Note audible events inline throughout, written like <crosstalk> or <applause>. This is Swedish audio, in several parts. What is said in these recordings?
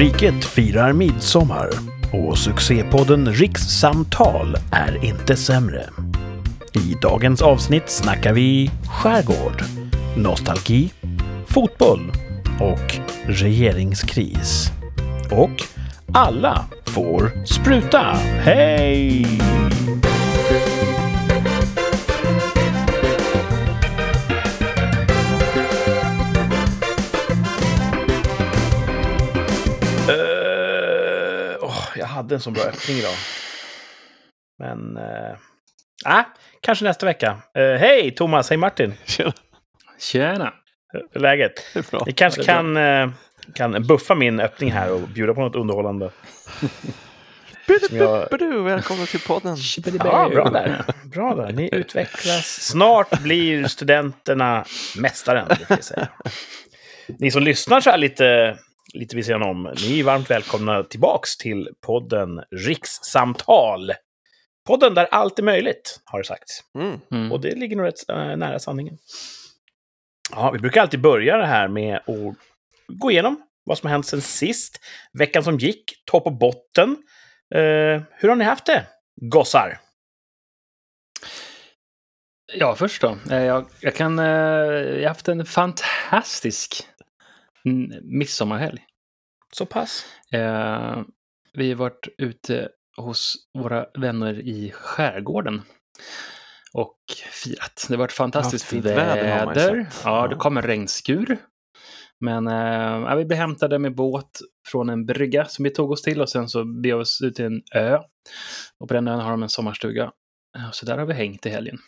Riket firar midsommar och succépodden Rikssamtal är inte sämre. I dagens avsnitt snackar vi skärgård, nostalgi, fotboll och regeringskris. Och alla får spruta. Hej! Hade en så bra öppning idag. Men... Uh, ah, kanske nästa vecka. Uh, hej Thomas, hej Martin. Tjena. Tjena. Läget? Det är bra. Ni kanske kan, uh, kan buffa min öppning här och bjuda på något underhållande. Jag- Välkommen till podden. Ja, bra där. Bra där. Ni utvecklas. Snart blir studenterna mästaren. Ni som lyssnar så här lite, lite vid sidan om, ni är varmt välkomna tillbaks till podden Rikssamtal. Podden där allt är möjligt, har det sagts. Mm. Mm. Och det ligger nog rätt äh, nära sanningen. Ja, vi brukar alltid börja det här med att gå igenom vad som har hänt sen sist. Veckan som gick, topp och botten. Eh, hur har ni haft det, gossar? Ja, först då. Eh, Jag, jag kan... eh, Jag har haft en fantastisk midsommarhelg. Så pass? Eh, Vi har varit ute hos våra vänner i skärgården och firat. Det har varit fantastiskt fint väder. Ja, det kom en regnskur. Men eh, vi blev hämtade med båt från en brygga som vi tog oss till och sen så begav vi oss ut till en ö. Och på den ön har de en sommarstuga. Eh, Så där har vi hängt i helgen.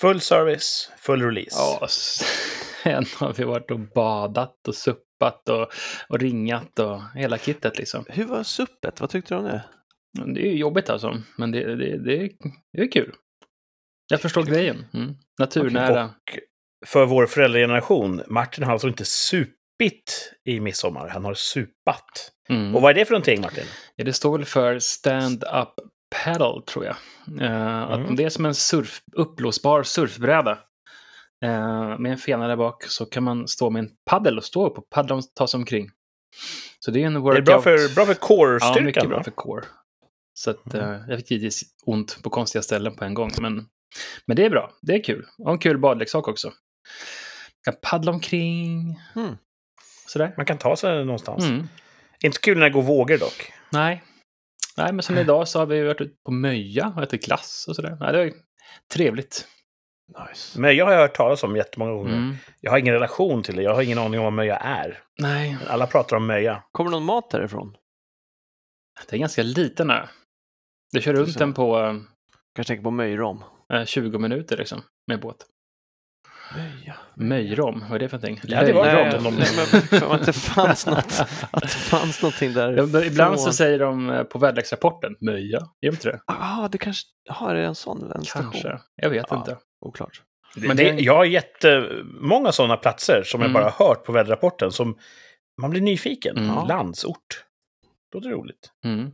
Full service, full release. Ja, <laughs> sen <laughs> har vi varit och badat och suppat och, och ringat och hela kittet liksom. Hur var suppet? Vad tyckte du om det? Det är ju jobbigt alltså, men det, det, det, det är kul. Jag förstår grejen. Mm. Naturnära. Och för vår föräldrageneration, Martin har alltså inte supit i midsommar, han har supat. Mm. Och vad är det för någonting, Martin? Ja, det står väl för stand-up paddle, tror jag. Att Mm. om det är som en surf, uppblåsbar surfbräda eh, med en fena där bak så kan man stå med en paddel och stå upp och paddla och ta sig omkring. Så det är en Det workout. är bra för, bra för Ja, core-styrkan. mycket bra va? för core. Så att, Mm. eh, jag fick givetvis ont på konstiga ställen på en gång. Men, men det är bra. Det är kul. Och en kul badleksak också. kan paddla omkring. Mm. Sådär. Man kan ta sig någonstans. Mm. Inte så kul när det går vågor dock. Nej. Nej, men som <laughs> idag så har vi varit ute på Möja och ätit glass och sådär. Nej, det var trevligt. Nice. Har jag hört talas om jättemånga gånger. Mm. Jag har ingen relation till det. Jag har ingen aning om vad Möja är. Nej, Men Alla pratar om Möja. Kommer någon mat därifrån? det är ganska liten ö. Du kör runt den på Kanske tänker på möjrom. eh, 20 minuter liksom, med båt. Möja. Möjrom, vad är det för någonting? Ja, det var Löj- bra Nej, om de- Nej, men för att det fanns något. Att det fanns någonting där. Ja, men Ibland så från- säger de eh, på väderleksrapporten Möja. Gör de inte det? Ah, det kanske... Har det en sån en station? Kanske. Jag vet Ja. inte. Oklart. Men det, Jag har jättemånga sådana platser som jag Mm. bara har hört på väderrapporten. Som man blir nyfiken. Mm. Landsort. Låter roligt. Mm.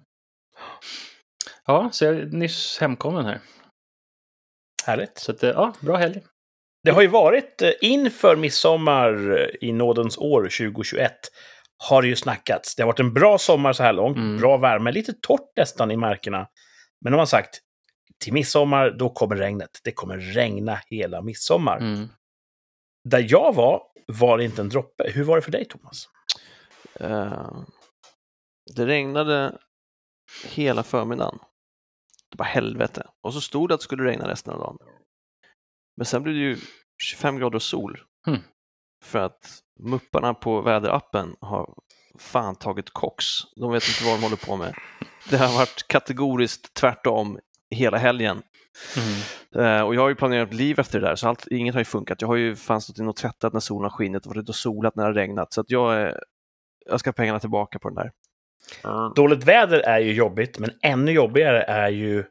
Ja, så jag är nyss hemkommen här. Härligt. Så att, eh, ja, bra helg. Det har ju varit eh, inför midsommar eh, i nådens år 2021 har det ju snackats. Det har varit en bra sommar så här långt, Mm. bra värme, lite torrt nästan i markerna. Men de har sagt till midsommar, då kommer regnet. Det kommer regna hela midsommar. Mm. Där jag var, var det inte en droppe. Hur var det för dig, Thomas? Eh, det regnade hela förmiddagen. Det var helvete. Och så stod det att det skulle regna resten av dagen. Men sen blev det ju 25 grader sol. Hmm. För att mupparna på väderappen har fan tagit kox. De vet inte vad de håller på med. Det har varit kategoriskt tvärtom hela helgen. Mm. Eh, och jag har ju planerat liv efter det där, så allt, inget har ju funkat. Jag har ju fan stått in och tvättat när solen har skinit och varit och solat när det har regnat. Så att jag, är- jag ska ha pengarna tillbaka på den där. Ja, Dåligt väder är ju jobbigt, men ännu jobbigare är ju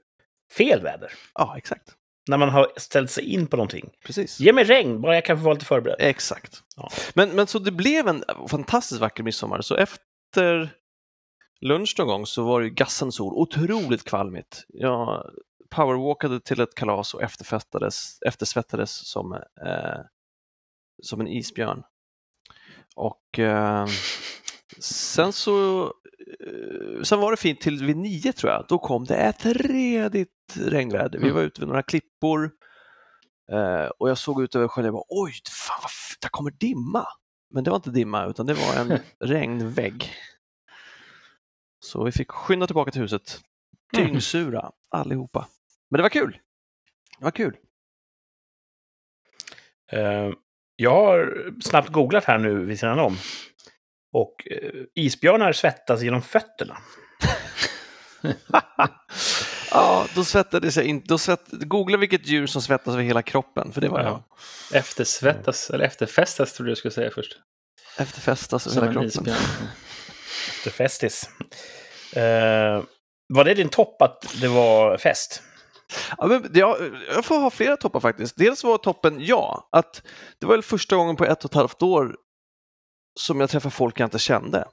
fel väder. exakt. När man har ställt sig in på någonting. Precis. Ge mig regn, bara jag kan få vara lite förberedd. Exakt. Ja. Men, men så det blev en fantastiskt vacker midsommar. Så efter lunch någon gång så var det gassen sol, otroligt kvalmigt. Jag powerwalkade till ett kalas och efterfettades, eftersvettades som, eh, som en isbjörn. Och eh, Sen så eh, sen var det fint till vid nio tror jag. Då kom det ett redigt regnväder. Vi Mm. var ute vid några klippor eh, och jag såg ut över sjön och bara oj, fan där kommer dimma. Men det var inte dimma utan det var en <laughs> regnvägg. Så vi fick skynda tillbaka till huset. Mm. Dyngsura allihopa. Men det var kul. Det var kul. Eh, jag har snabbt googlat här nu vid sidan om. Och eh, isbjörnar svettas genom fötterna. <laughs> ja, då svettade sig inte. Då svett... Googla vilket djur som svettas över hela kroppen, för det var jag. Ja. Eftersvettas, eller efterfestas trodde jag skulle säga först. Efterfästas över hela en kroppen. The Festis. Eh, var det din topp att det var fest? Ja, men jag, jag får ha flera toppar faktiskt. Dels var toppen ja, att det var väl första gången på ett och ett halvt år som jag träffade folk jag inte kände.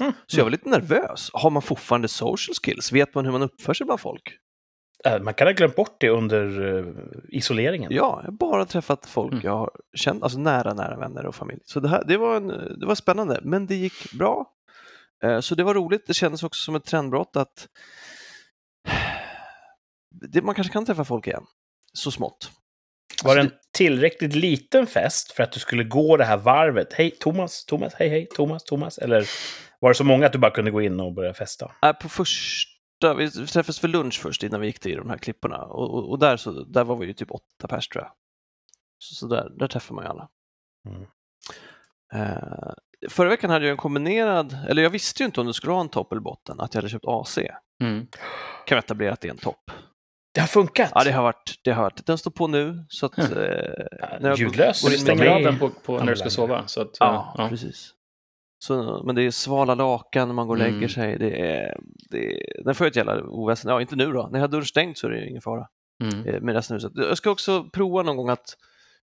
Mm. Så jag var lite nervös. Har man fortfarande social skills? Vet man hur man uppför sig bland folk? Eh, man kan ha glömt bort det under eh, isoleringen. Ja, jag har bara träffat folk Mm. jag har känt, alltså nära, nära vänner och familj. Så det, här, det, var, en, det var spännande, men det gick bra. Eh, Så det var roligt. Det kändes också som ett trendbrott att det, man kanske kan träffa folk igen, så smått. Var det Alltså, en tillräckligt liten fest för att du skulle gå det här varvet? Hej Thomas, Thomas, hej hej, Thomas, Thomas. Eller var det så många att du bara kunde gå in och börja festa? Nej, på första, vi träffades för lunch först innan vi gick till de här klipporna och, och, och där, så, där var vi ju typ åtta pers tror jag. Så, så där, där träffar man ju alla. Mm. Eh, förra veckan hade jag en kombinerad, eller jag visste ju inte om det skulle ha en topp eller botten, att jag hade köpt AC. Mm. Kan vi etablera att det är en topp? Det har funkat! Ja, det har varit, det har varit. Den står på nu så att... Mm. Eh, när jag ljudlös. går Du stänger av den på, på när du ska sova. Så att, Ja, ja. precis. Så, men det är svala lakan när man går och lägger Mm. sig. Det är, det är, den får ju ett jävla oväsen. Ja, inte nu då. När jag har dörren stängd så är det ingen fara. Mm. eh, med resten av huset. Jag ska också prova någon gång att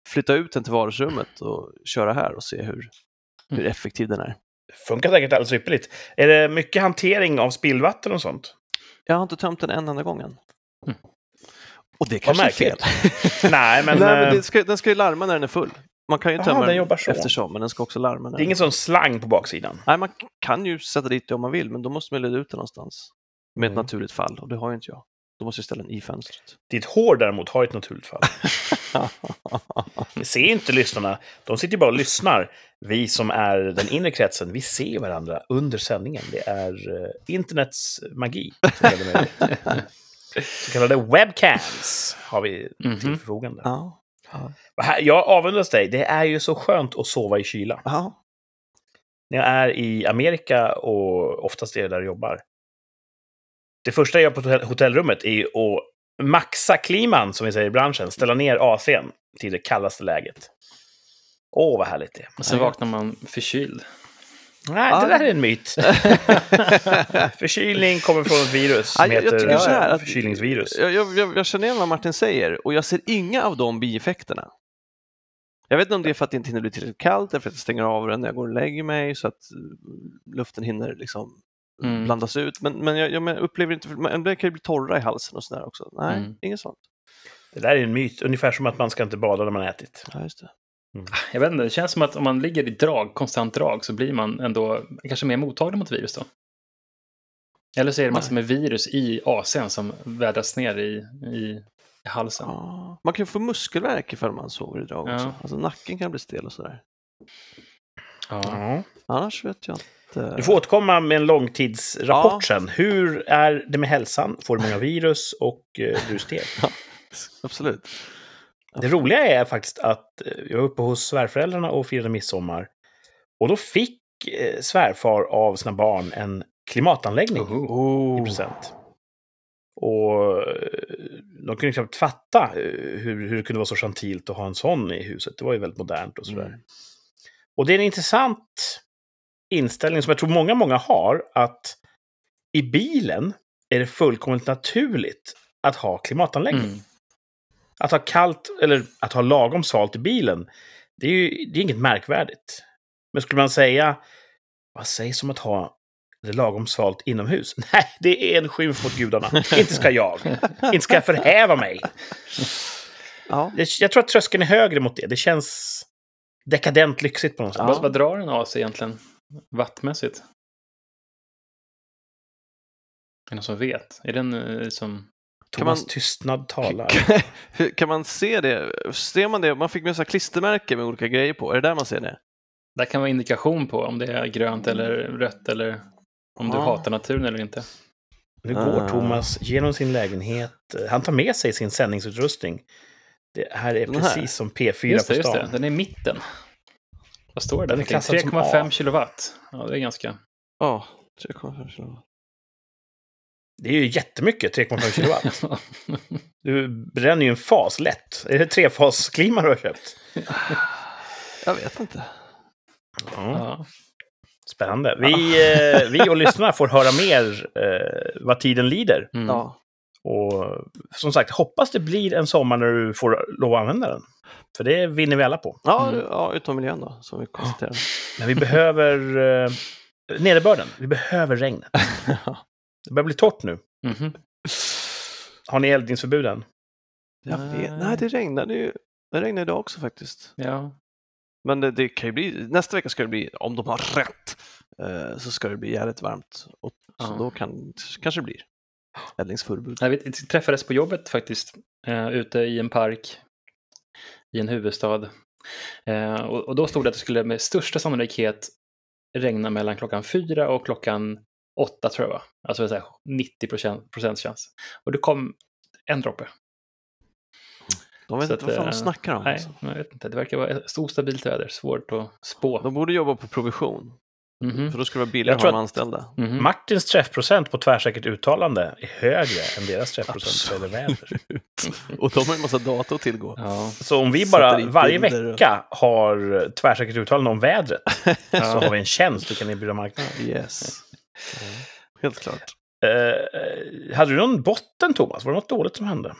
flytta ut den till vardagsrummet och köra här och se hur, hur Mm. effektiv den är. Funkar säkert alldeles ypperligt. Är det mycket hantering av spillvatten och sånt? Jag har inte tömt den en enda gång än. Mm. Och det kanske är fel. <laughs> <laughs> Nej, men, Nej, men eh, det ska, den ska ju larma när den är full. Man kan ju tömma den den så. eftersom, men den ska också larma. När det är ingen sån slang på baksidan. Nej, man kan ju sätta dit det om man vill, men då måste man leda ut den någonstans. Med ett Mm. naturligt fall, och det har ju inte jag. Då måste jag ställa den i fönstret. Ditt hår däremot har ett naturligt fall. <laughs> Det ser inte lyssnarna. De sitter ju bara och lyssnar. Vi som är den inre kretsen, vi ser varandra under sändningen. Det är eh, internets magi. Som det möjligt. <laughs> Så kallade webcams har vi Mhm. till förfogande. ja. Här- Jag avundas dig. Det är ju så skönt att sova i kyla. ja. När jag är i Amerika och oftast är jag där och jobbar. Det första jag gör på hotell- hotellrummet är att maxa kliman, som vi säger i branschen. Ställa ner AC'n till det kallaste läget. Åh, vad härligt det är. Och sen vaknar man förkyld. Nej, Ja. det där är en myt. <laughs> Förkylning kommer från ett virus som Ja, jag, jag heter tycker så här att, förkylningsvirus. Jag, jag, jag, jag känner igen vad Martin säger och jag ser inga av de bieffekterna. Jag vet inte om det är för att det inte hinner bli tillräckligt kallt, eller för att jag stänger av den när jag går och lägger mig så att eh, luften hinner liksom Mm. blandas ut. Men, men jag, jag upplever inte, men det kan ju bli torra i halsen och sådär också. Nej, Mm. inget sånt. Det där är en myt, ungefär som att man ska inte bada när man har ätit. Ja, just det. Jag vet inte, det känns som att om man ligger i drag, konstant drag, så blir man ändå kanske mer mottaglig mot virus då. Eller så är det massor med virus i AC'n som vädras ner i, i, i halsen. Ja. Man kan ju få muskelvärk ifall man sover i drag Ja. också. Alltså nacken kan bli stel och sådär. Ja. Ja. Annars vet jag inte. Du får återkomma med en långtidsrapport Ja. sen. Hur är det med hälsan? Får du många virus och eh, är stel? <laughs> Absolut. Det roliga är faktiskt att eh, jag var uppe hos svärföräldrarna och firade midsommar. Och då fick eh, svärfar av sina barn en klimatanläggning Oho. i present. Och eh, de kunde knappt fatta eh, hur, hur det kunde vara så gentilt att ha en sån i huset. Det var ju väldigt modernt och sådär. Mm. Och det är en intressant inställning som jag tror många, många har, att i bilen är det fullkomligt naturligt att ha klimatanläggning. Mm. Att ha kallt, eller att ha lagom svalt i bilen, det är ju det är inget märkvärdigt. Men skulle man säga, vad sägs om att ha det lagom svalt inomhus? <laughs> Nej, det är en skymf mot gudarna. inte ska jag. Inte ska jag förhäva mig. Ja. Jag tror att tröskeln är högre mot det. Det känns dekadent lyxigt på något sätt. Vad, vad drar en AC egentligen? Vattmässigt? Är det någon som vet? Är den eh, som... Kan man, tystnad talar. <laughs> Hur- kan man se det? Ser man det? Man fick med sig klistermärken med olika grejer på. Är det där man ser det? Där kan vara indikation på om det är grönt eller rött eller om du ah. hatar naturen eller inte. Nu går Ah. Thomas genom sin lägenhet. Han tar med sig sin sändningsutrustning. Det här är Den här? precis som P4 Just det, på just det. Den är i mitten. Vad står det som 3,5 A. kilowatt. Ja, det är ganska... Ja, 3,5 kilo. Det är ju jättemycket, 3,5 <laughs> kilowatt. Du bränner ju en fas lätt. Är det trefasklima du har köpt? Jag vet inte. Ja. ja. Spännande. Vi, eh, vi och lyssnarna får höra mer eh, vad tiden lider. Mm. Ja. Och som sagt, hoppas det blir en sommar när du får lov att använda den. För det vinner vi alla på. Ja, Mm. ja, utom miljön då, som vi konstaterade. <laughs> Men vi behöver eh, nederbörden. Vi behöver regnet. <laughs> Det börjar bli torrt nu. Mhm. Har ni eldningsförbud än? Jag vet. Nej, det regnade ju. Det regnade idag också faktiskt. Ja. Men det, det kan ju bli, nästa vecka ska det bli, om de har rätt, eh, så ska det bli jävligt varmt. Och, så Ja. då kan, kanske det blir eldningsförbud. Jag vet, vi träffades på jobbet faktiskt, eh, ute i en park i en huvudstad. Eh, och, och då stod det att det skulle med största sannolikhet regna mellan klockan fyra och klockan åtta tror jag? Alltså så här 90 procent, chans. Och det kom en droppe. De vet Så inte att, vad fan de eh, snackar om. Nej, Alltså. jag vet inte. Det verkar vara ett ostabilt väder, svårt att spå. De borde jobba på provision, Mhm. för då skulle det vara billigare att ha de anställda. Mhm. Martins träffprocent på tvärsäkert uttalande är högre än deras träffprocent gäller väder. Och de har en massa data att tillgå. Ja. Så om vi bara varje bilder och- vecka har tvärsäkert uttalande om vädret <laughs> så har vi en tjänst vi kan erbjuda marknaden. Yes. Helt klart. Eh, hade du någon botten, Thomas? Var det något dåligt som hände?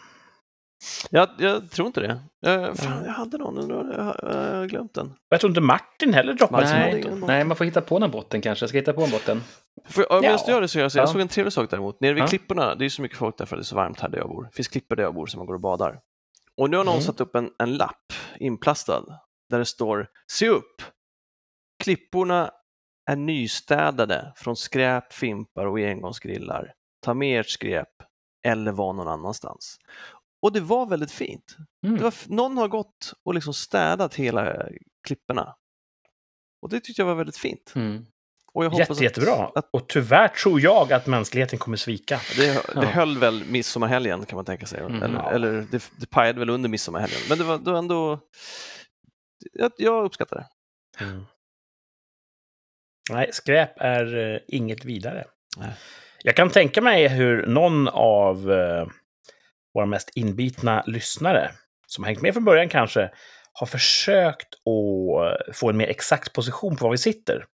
Jag, jag tror inte det. Jag, fan, Ja. jag hade någon, undrar- jag har jag glömt den. Jag tror inte Martin heller droppade sin Nej, botten. ingen botten. nej, man får hitta på någon botten kanske. Jag ska hitta på en botten. För, ja. Medan Ja. du gör det så jag, så jag Ja. såg en trevlig sak däremot. Nere vid Ja. klipporna, det är så mycket folk där för att det är så varmt här där jag bor. Det finns klippor där jag bor som man går och badar. Och nu har någon Mm. satt upp en, en lapp inplastad där det står Se upp! Klipporna är nystädade från skräp, fimpar och engångsgrillar. Ta med ert skräp eller var någon annanstans. Och det var väldigt fint. Mm. Var, någon har gått och liksom städat hela klipporna. Och det tyckte jag var väldigt fint. Mm. Och jag hoppas Jätte, jättebra. Att, Och tyvärr tror jag att mänskligheten kommer svika. det, Ja. det höll väl midsommarhelgen kan man tänka sig. Mm, eller ja. eller det, det pajade väl under midsommarhelgen. Men det var, det var ändå... Jag, jag uppskattar det. Mm. Nej, skräp är eh, inget vidare. Nej. Jag kan tänka mig hur någon av eh, våra mest inbitna lyssnare, som har hängt med från början kanske, har försökt att få en mer exakt position på var vi sitter.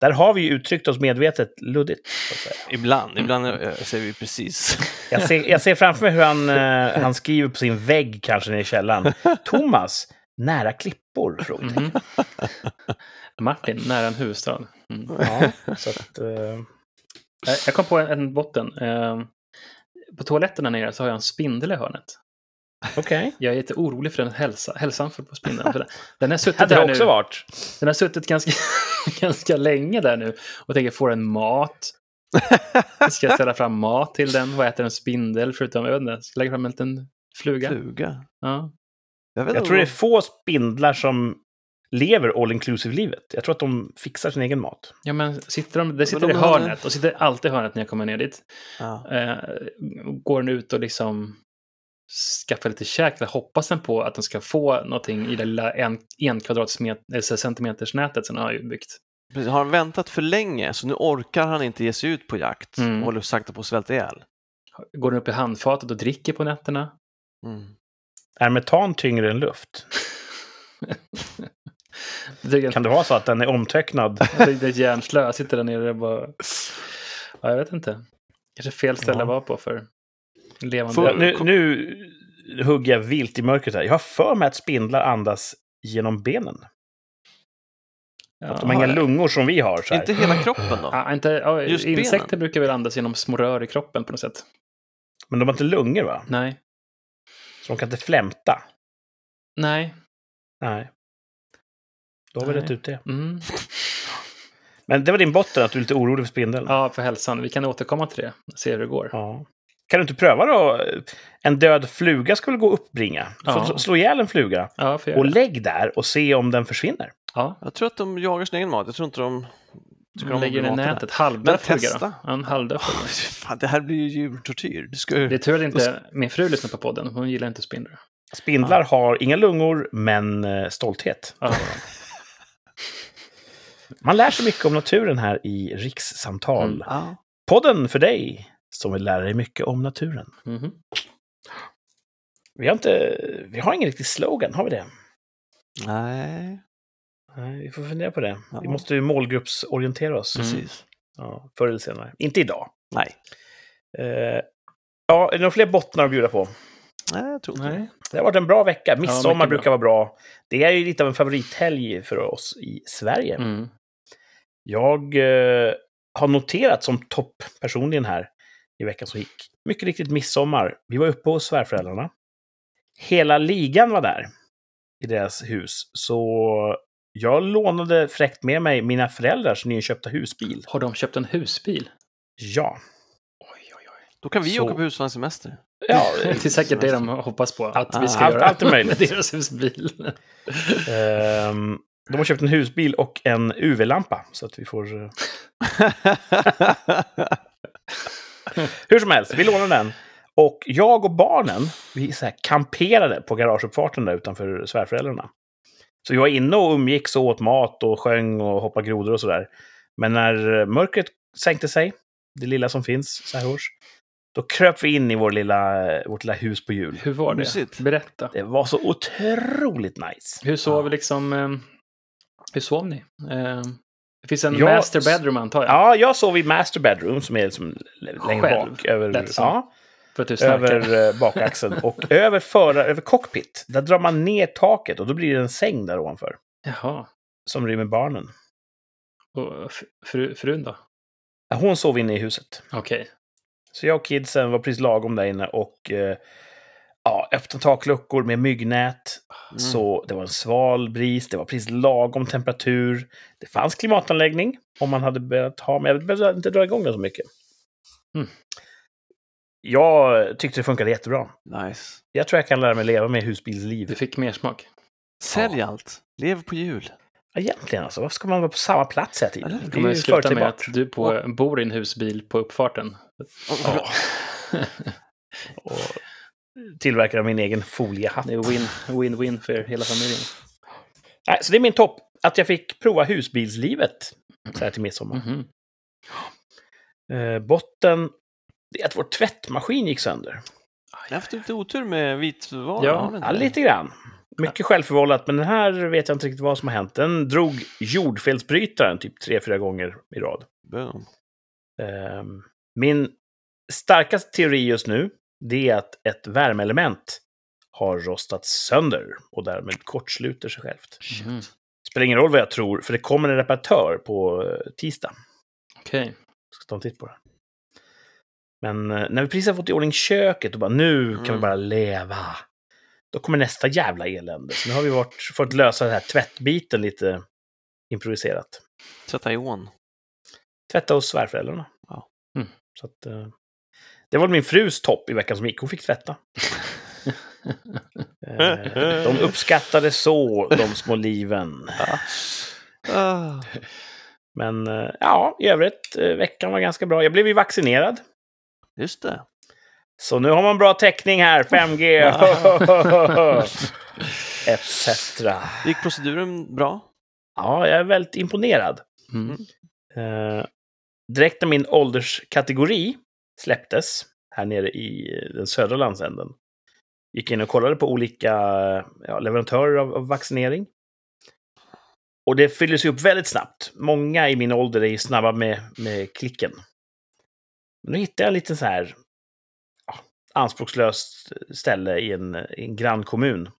Där har vi ju uttryckt oss medvetet luddigt. Att säga. Ibland, ibland eh, säger vi precis. <laughs> Jag, ser, jag ser framför mig hur han, eh, han skriver på sin vägg kanske nere i källaren. Thomas, nära klippor? Mhm. <laughs> Martin, nära en huvudstad. Mm. Ja, så att, eh, Jag- Jag kom på en, en botten. Eh, På toaletten där nere så har jag en spindel i hörnet. Okej. Jag är lite orolig för den hälsa, hälsan för på spindeln. För den- Den har suttit där det också nu. varit. Den har suttit ganska, <laughs> ganska länge där nu och tänker få den mat. Ska jag ställa fram mat till den? Vad äter en spindel förutom, jag vet inte, ska jag lägga fram en liten fluga? Fluga. Ja. Jag, vet Jag tror det är få spindlar som lever all inclusive-livet. Jag tror att de fixar sin egen mat. ja, men sitter de, det sitter de i hörnet och sitter alltid i hörnet när jag kommer ner dit. Ja. Eh, går den ut och liksom skaffar lite käk, eller hoppas den på att den ska få någonting i det lilla en, en kvadratcentimeters nätet som den har byggt. Precis, Har han väntat för länge så nu orkar han inte ge sig ut på jakt Mm. och håller sakta på att svälta ihjäl? Går den upp i handfatet och dricker på nätterna? Mm. Är metan tyngre än luft? <laughs> Tycker Kan det vara så att den är omtöcknad? Jag <laughs> tyckte hjärnslö. Jag sitter där nere och bara... Ja, jag vet inte. Kanske fel ställe Ja. att vara på för levande... Ja, nu, nu hugger jag vilt i mörkret här. Jag har för mig att spindlar andas genom benen. Att de har inga ja. lungor som vi har. Så här. Inte hela kroppen då? Ja, inte, ja, Just insekter benen. brukar väl andas genom små rör i kroppen på något sätt. Men de har inte lungor, va? Nej. Så de kan inte flämta. Nej. Nej. Då har vi rätt ut det. Mm. Men det var din botten, att du är lite orolig för spindeln. Ja, för hälsan. Vi kan återkomma till det. Se hur det går. Ja. Kan du inte pröva då? En död fluga skulle gå att uppbringa. Ja. slå ihjäl en fluga. Ja, Och lägg där och se om den försvinner. ja. Jag tror att de jagar sin egen mat. Jag tror inte de tycker De lägger bli i nätet. Halvdöd fluga testa. då. Ja, en halvdöd fluga. fan, det här blir ju djurtortyr. Du ska ju... Det är tur att inte min fru lyssnar på podden. Hon gillar inte spindlar. Spindlar har inga lungor, men eh, stolthet. Ja. <laughs> Man lär sig mycket om naturen här i Rikssamtal. Mm. Ja. Podden för dig som vill lära dig mycket om naturen. Mhm. Vi har, inte, vi har ingen riktig slogan, har vi det? Nej, Nej, vi får fundera på det. Ja. Vi måste ju målgruppsorientera oss. Mm. precis. Ja, förr eller senare. Inte idag. Nej. Eh, ja, är det några fler bottnar att bjuda på? Nej, jag tror inte Nej. Det har varit en bra vecka. Midsommar bra. brukar vara bra. Det är ju lite av en favorithelg för oss i Sverige. Mm. Jag eh, har noterat som topp personligen här i veckan som gick. Mycket riktigt midsommar. Vi var uppe hos svärföräldrarna. Hela ligan var där i deras hus. Så jag lånade fräckt med mig mina föräldrars nyinköpta husbil. Har de köpt en husbil? Ja. Oj, oj, oj. Då kan vi Så- åka på husvagnssemester. Ja <laughs> Det är säkert det de hoppas på. Att vi ska Allt- göra allt är möjligt. med <laughs> deras husbil. ehm, de har köpt en husbil och en UV-lampa. Så att vi får... eh, <laughs> Hur som helst, vi lånade den. Och jag och barnen, vi så här kamperade på garageuppfarten där utanför svärföräldrarna. Så vi var inne och umgicks och åt mat och sjöng och hoppade grodor och sådär. Men när eh, mörkret sänkte sig, det lilla som finns så här års, då kröp vi in i vår lilla, vårt lilla hus på hjul. Hur var det? Mysigt. Berätta. Det var så otroligt nice. Hur sov liksom... eh, hur sov ni? Eh, det finns en Jag- master bedroom antar jag. Ja, jag sov i master bedroom som är liksom längre Själv, bak. Över, ja, För att du snarkar. över eh, bakaxeln. <laughs> Och över, förar, över cockpit, där drar man ner taket och då blir det en säng där ovanför. Jaha. Som rymmer barnen. Och fru, frun då? Ja, Hon sov inne i huset. Okej. Så jag och kidsen var precis lagom där inne och eh, ja, öppna takluckor med myggnät. Mm. Så det var en sval bris, det var precis lagom temperatur. Det fanns klimatanläggning om man hade behövt ha, men jag behövde inte dra igång den så mycket. Mm. Jag tyckte det funkade jättebra. Nice. Jag tror jag kan lära mig leva med husbilsliv. Du fick mer smak. Sälj allt. Lev på jul. Egentligen alltså, varför ska man vara på samma plats hela tiden? Det kommer sluta med att du på, bor i en husbil på uppfarten. Ja. <laughs> och tillverkar min egen foliehatt. Det är win- win-win för hela familjen. Nej, så det är min topp. Att jag fick prova husbilslivet så här till midsommar. Mhm. Eh, botten, det är att vår tvättmaskin gick sönder. Jag har haft lite otur med vitvaror. Ja, Ja, lite grann. Mycket självförvållat, men den här vet jag inte riktigt vad som har hänt. Den drog jordfelsbrytaren typ tre, fyra gånger i rad. Boom. Ehm, Min starkaste teori just nu, det är att ett värmeelement har rostat sönder och därmed kortsluter sig självt. Mhm. Spelar ingen roll vad jag tror, för det kommer en reparatör på eh, tisdag. Okej. ska ta en titt på det. Men eh, när vi precis har fått i ordning köket och bara nu kan vi Mm. bara leva. Då kommer nästa jävla elände. Så nu har vi varit, fått lösa den här tvättbiten lite improviserat. Tvätta i ån. Tvätta hos svärföräldrarna. Ja. Mm. Så att, eh, det var min frus topp i veckan som gick. Hon fick tvätta. <laughs> Eh, de uppskattade så, de små liven. Ah. Men eh, ja, i övrigt, veckan var ganska bra. Jag blev ju vaccinerad. Just det. Så nu har man bra täckning här, <laughs> 5G. <laughs> Etc. Gick proceduren bra? Ja, jag är väldigt imponerad. Mm. Eh, direkt när min ålderskategori släpptes här nere i den södra landsänden gick in och kollade på olika ja, leverantörer av, av vaccinering. Och det fylldes upp väldigt snabbt. Många i min ålder är snabba med, med klicken. Men nu hittade jag en liten så här anspråkslöst ställe i en, i en grannkommun.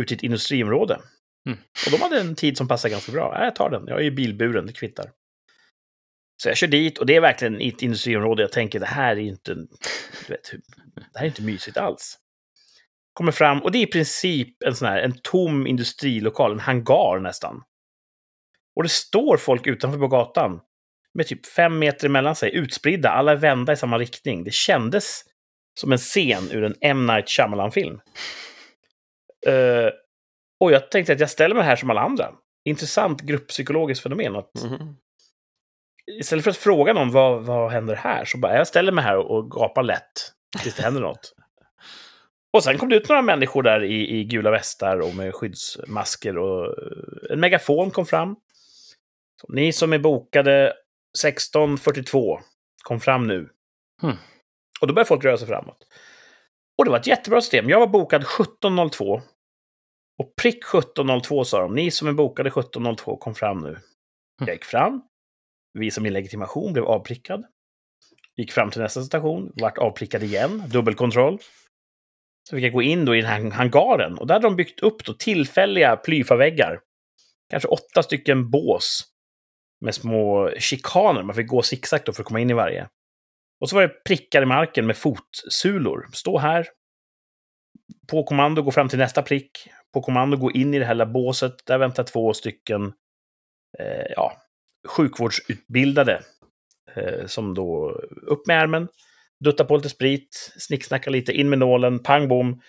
Ute i ett industriområde. Mm. Och de hade en tid som passade ganska bra. Ja, jag tar den. Jag är ju bilburen, det kvittar. Så jag kör dit och det är verkligen i ett industriområde jag tänker det här är inte, du vet, det här är inte mysigt alls. Kommer fram och det är i princip en sån här, en tom industrilokal, en hangar nästan. Och det står folk utanför på gatan med typ fem meter emellan sig, utspridda, alla är vända i samma riktning. Det kändes som en scen ur en M. Night Shyamalan-film. Uh, och jag tänkte att jag ställer mig här som alla andra. Intressant grupppsykologiskt fenomen. Att Mhm. Istället för att fråga någon vad, vad händer här, så bara jag ställer mig här och, och gapar lätt tills det händer något. Och sen kom det ut några människor där i, i gula västar och med skyddsmasker och eh, en megafon kom fram. Så, Ni som är bokade 16.42, kom fram nu. Hmm. Och då började folk röra sig framåt. Och det var ett jättebra system. Jag var bokad 17.02. Och prick 17.02 sa de. Ni som är bokade 17.02, kom fram nu. Jag gick fram, visade min legitimation, blev avprickad. Gick fram till nästa station, vart avprickad igen, dubbelkontroll. Så fick jag gå in då i den här hangaren och där hade de byggt upp då tillfälliga plyfaväggar. Kanske åtta stycken bås med små chikaner. Man fick gå zigzag då för att komma in i varje. Och så var det prickar i marken med fotsulor. Stå här. På kommando gå fram till nästa prick. På kommando gå in i det här lilla båset. Där väntar två stycken eh, ja, sjukvårdsutbildade. Eh, som då upp med ärmen, dutta på lite sprit, snicksnacka lite, in med nålen, pang bom.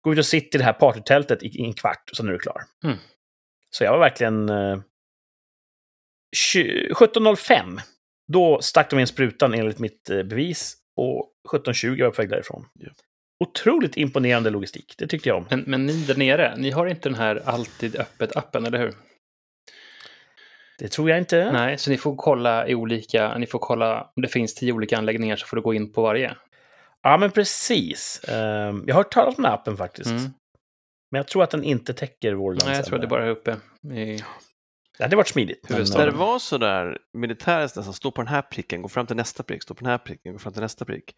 Gå ut och sitt i det här partytältet i, i en kvart, och sen är du klar. Mm. Så jag var verkligen... Eh, 20 17.05, då stack de in sprutan enligt mitt eh, bevis. Och 17.20 var jag på väg därifrån. Ja. Otroligt imponerande logistik, det tyckte jag om. Men, men ni där nere, ni har inte den här alltid öppet-appen, eller hur? Det tror jag inte. Nej, så ni får kolla i olika, ni får kolla om det finns tio olika anläggningar så får du gå in på varje. Ja, men precis. Ehm, jag har hört talas om den här appen faktiskt. Mm. Men jag tror att den inte täcker vår landsända. Nej, jag tror att det bara är uppe i... Det hade varit smidigt. Men. När det var så där militäriskt nästan, stå på den här pricken, gå fram till nästa prick, stå på den här pricken, gå fram till nästa prick.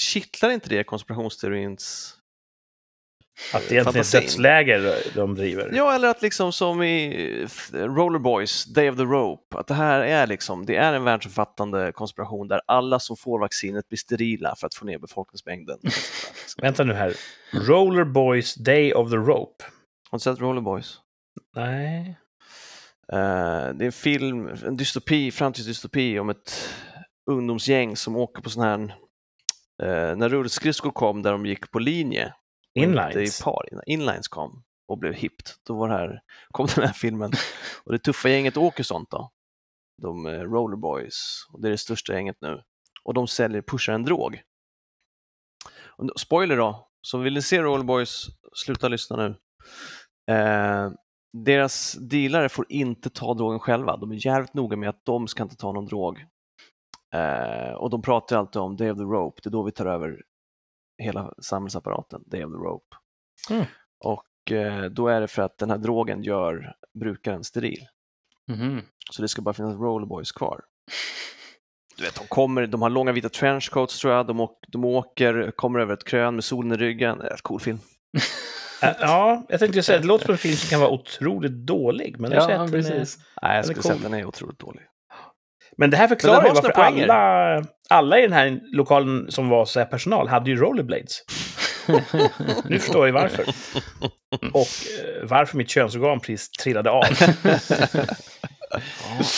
Kittlar inte det konspirationsteorins... att det egentligen är dödsläger de driver. Ja, eller att liksom som i f- Rollerboys, Day of the Rope, att det här är liksom, det är en världsomfattande konspiration där alla som får vaccinet blir sterila för att få ner befolkningsmängden. <laughs> Liksom. Vänta nu här. Rollerboys Day of the Rope. Har du sett Rollerboys? Nej. Eh, det är en film, en dystopi, framtidsdystopi om ett ungdomsgäng som åker på sån här, eh, när rullskridskor kom där de gick på linje. Inlines. I par, inlines kom och blev hippt. Då var det här, <laughs> kom den här filmen. Och det tuffa gänget åker sånt då. De eh, Rollerboys, och det är det största gänget nu. Och de säljer, pushar en drog. Spoiler då, så vill ni se Rollerboys, sluta lyssna nu. Eh, deras dealare får inte ta drogen själva. De är jävligt noga med att de ska inte ta någon drog. Eh, och de pratar alltid om Day of the Rope, det är då vi tar över hela samhällsapparaten, Day of the Rope. Mm. Och eh, då är det för att den här drogen gör brukaren steril. Mhm. Så det ska bara finnas rollerboys kvar. Du vet, de kommer, de har långa vita trenchcoats tror jag, de, åk, de åker, kommer över ett krön med solen i ryggen. Det är en cool film. <laughs> Ä- Ja, jag tänkte säga att det låter som en film som kan vara otroligt dålig. Men, jag säger Ja, att den är- precis. Nej, jag skulle säga cool. att den är otroligt dålig. men det här förklarar ju varför poänger. alla, alla i den här lokalen som var så här personal hade ju rollerblades. <laughs> Nu förstår jag varför. Och eh, varför mitt könsorgan precis trillade av. <laughs>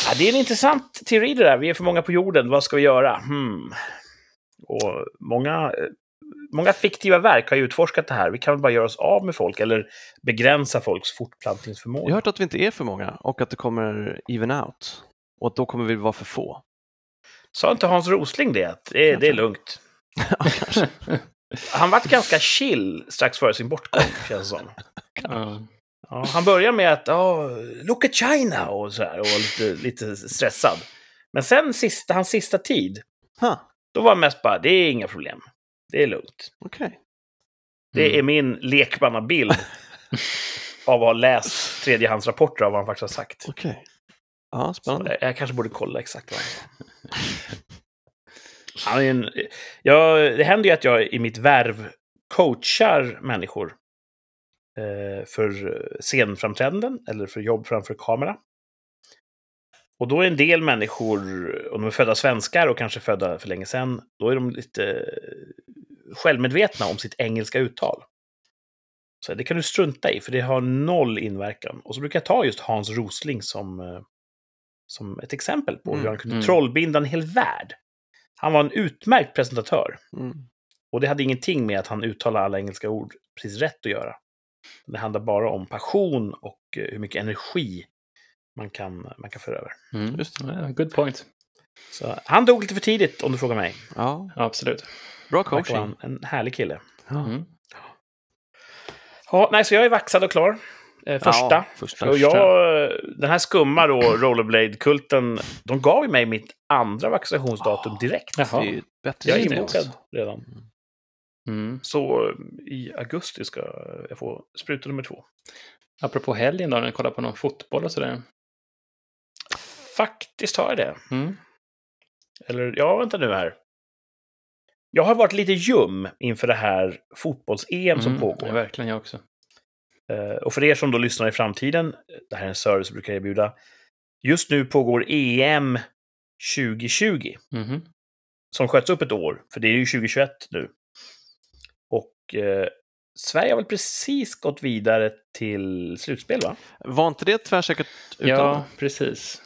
Ja, det är en intressant teori det där. Vi är för många på jorden. Vad ska vi göra? Hmm. Och många, eh, många fiktiva verk har ju utforskat det här. Vi kan väl bara göra oss av med folk eller begränsa folks fortplantningsförmåga. Jag har hört att vi inte är för många och att det kommer even out. Och att då kommer vi vara för få. Sa inte Hans Rosling det? Att det, är- det är lugnt. <laughs> <laughs> Han vart ganska chill strax före sin bortgång, <laughs> känns det som. Ja. Ja, han börjar med att oh, look at China och så här, och lite, lite stressad. Men sen sista, hans sista tid, Huh, då var han mest bara, det är inga problem. Det är lugnt. Okej. Det Mm. är min lekmannabild <laughs> av att ha läst tredjehandsrapporter av vad han faktiskt har sagt. Okej. Ja, Så spännande. jag, jag kanske borde kolla exakt vad han sa. <laughs> Han är en, jag, det händer ju att jag i mitt värv coachar människor eh, för scenframträdanden eller för jobb framför kamera. Och då är en del människor, om de är födda svenskar och kanske födda för länge sedan, då är de lite självmedvetna om sitt engelska uttal. Så det kan du strunta i, för det har noll inverkan. Och så brukar jag ta just Hans Rosling som, eh, som ett exempel på hur Mm, han kunde mm. trollbinda en hel värld. Han var en utmärkt presentatör. Mm. Och det hade ingenting med att han uttalade alla engelska ord precis rätt att göra. Det handlar bara om passion och eh, hur mycket energi man kan, man kan föra över. Mm. Just Ja, good point. Så han dog lite för tidigt om du frågar mig. Ja, Absolut. bra Han coaching. en, en härlig kille. Mm. Ja, nej, så jag är vaxad och klar. Eh, första. Ja, första. Och jag, den här skumma då, Rollerblade-kulten, de gav ju mig mitt andra vaccinationsdatum direkt. Det är Jaha. Jag är inbokad redan. Mm. Så eh, i augusti ska jag få spruta nummer två. Apropå helgen då, när ni kollar på någon fotboll och sådär. Faktiskt har jag det. Mm. Eller, ja, vänta nu här. Jag har varit lite ljum inför det här fotbolls-EM som Mm. pågår. Ja, verkligen, jag också. Eh, Och för er som då lyssnar i framtiden, det här är en service jag brukar erbjuda. Just nu pågår EM 2020, Mhm. som sköts upp ett år, för det är ju 2021 nu. Och eh, Sverige har väl precis gått vidare till slutspel, va? Var inte det tvärsäkert uttalande? Ja, precis.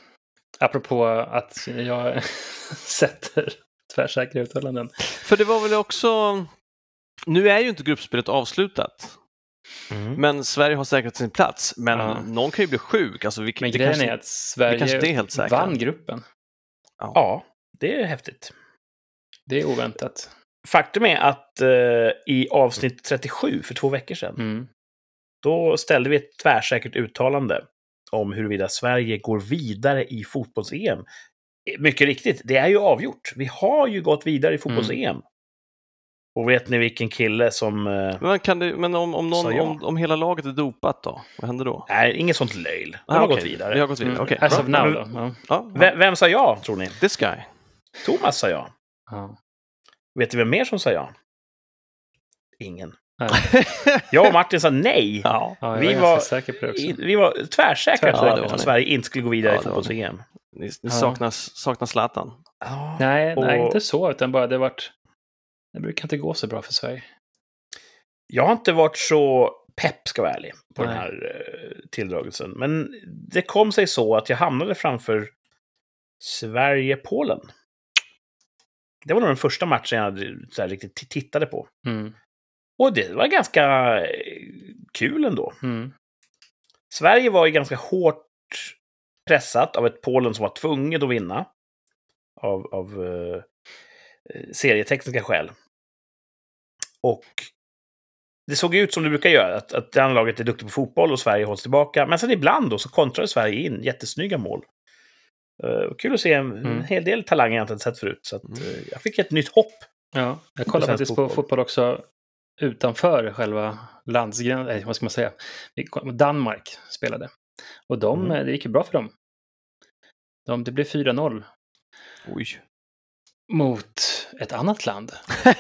Apropå att jag <laughs> sätter tvärsäkra uttalanden. För det var väl också... Nu är ju inte gruppspelet avslutat, men Sverige har säkrat sin plats. Men Ja. någon kan ju bli sjuk. Alltså, vilket, Men det grejen kanske- är att Sverige kanske inte är helt säkra. vann gruppen. Ja, det är häftigt. Det är oväntat. Faktum är att eh, i avsnitt 37 för två veckor sedan, Mm. då ställde vi ett tvärsäkert uttalande om huruvida Sverige går vidare i fotbolls-EM. Mycket riktigt, det är ju avgjort. Vi har ju gått vidare i fotbolls-EM. Och vet ni vilken kille som... Eh, Men, kan det, men om, om, någon, om, om hela laget är dopat då? Vad händer då? nej, inget sånt löjl. De Ah, har okej. gått vidare. Vi har gått vidare, Mm. okej. As of now då. Ja. Vem, vem sa ja, tror ni? This guy. Thomas sa ja. Ja. Vet du vem mer som sa ja? Ingen. Nej. <laughs> Jag och Martin sa nej. Ja. Ja, Vi var, var-. I- Vi var tvärsäkra på att ni. Sverige inte skulle gå vidare Ja, i fotbolls-EM. Ni, ni Ja. saknar, saknar Zlatan. Ja. Nej, nej, Och- inte så, utan bara det vart... Det brukar inte gå så bra för Sverige. Jag har inte varit så pepp, ska jag vara ärlig, på den Nej. här eh, tilldragelsen. Men det kom sig så att jag hamnade framför Sverige-Polen. Det var nog den första matchen jag hade, så här, riktigt tittade på. Mm. Och det var ganska eh, kul ändå. Mm. Sverige var ju ganska hårt pressat av ett Polen som var tvunget att vinna. Av, av eh, serietekniska skäl. Och det såg ut som det brukar göra, att, att det andra laget är duktigt på fotboll och Sverige hålls tillbaka. Men sen ibland då så kontrade Sverige in jättesnygga mål. Uh, kul att se en, Mm. en hel del talanger jag inte sett förut. Så att, eh, jag fick ett nytt hopp. Ja, jag kollar svensk faktiskt på fotboll också utanför själva landsgränsen. Nej, vad ska man säga? Danmark spelade. Och de, Mm. eh, det gick ju bra för dem. De, det blev 4-0 Oj. mot ett annat land. <laughs>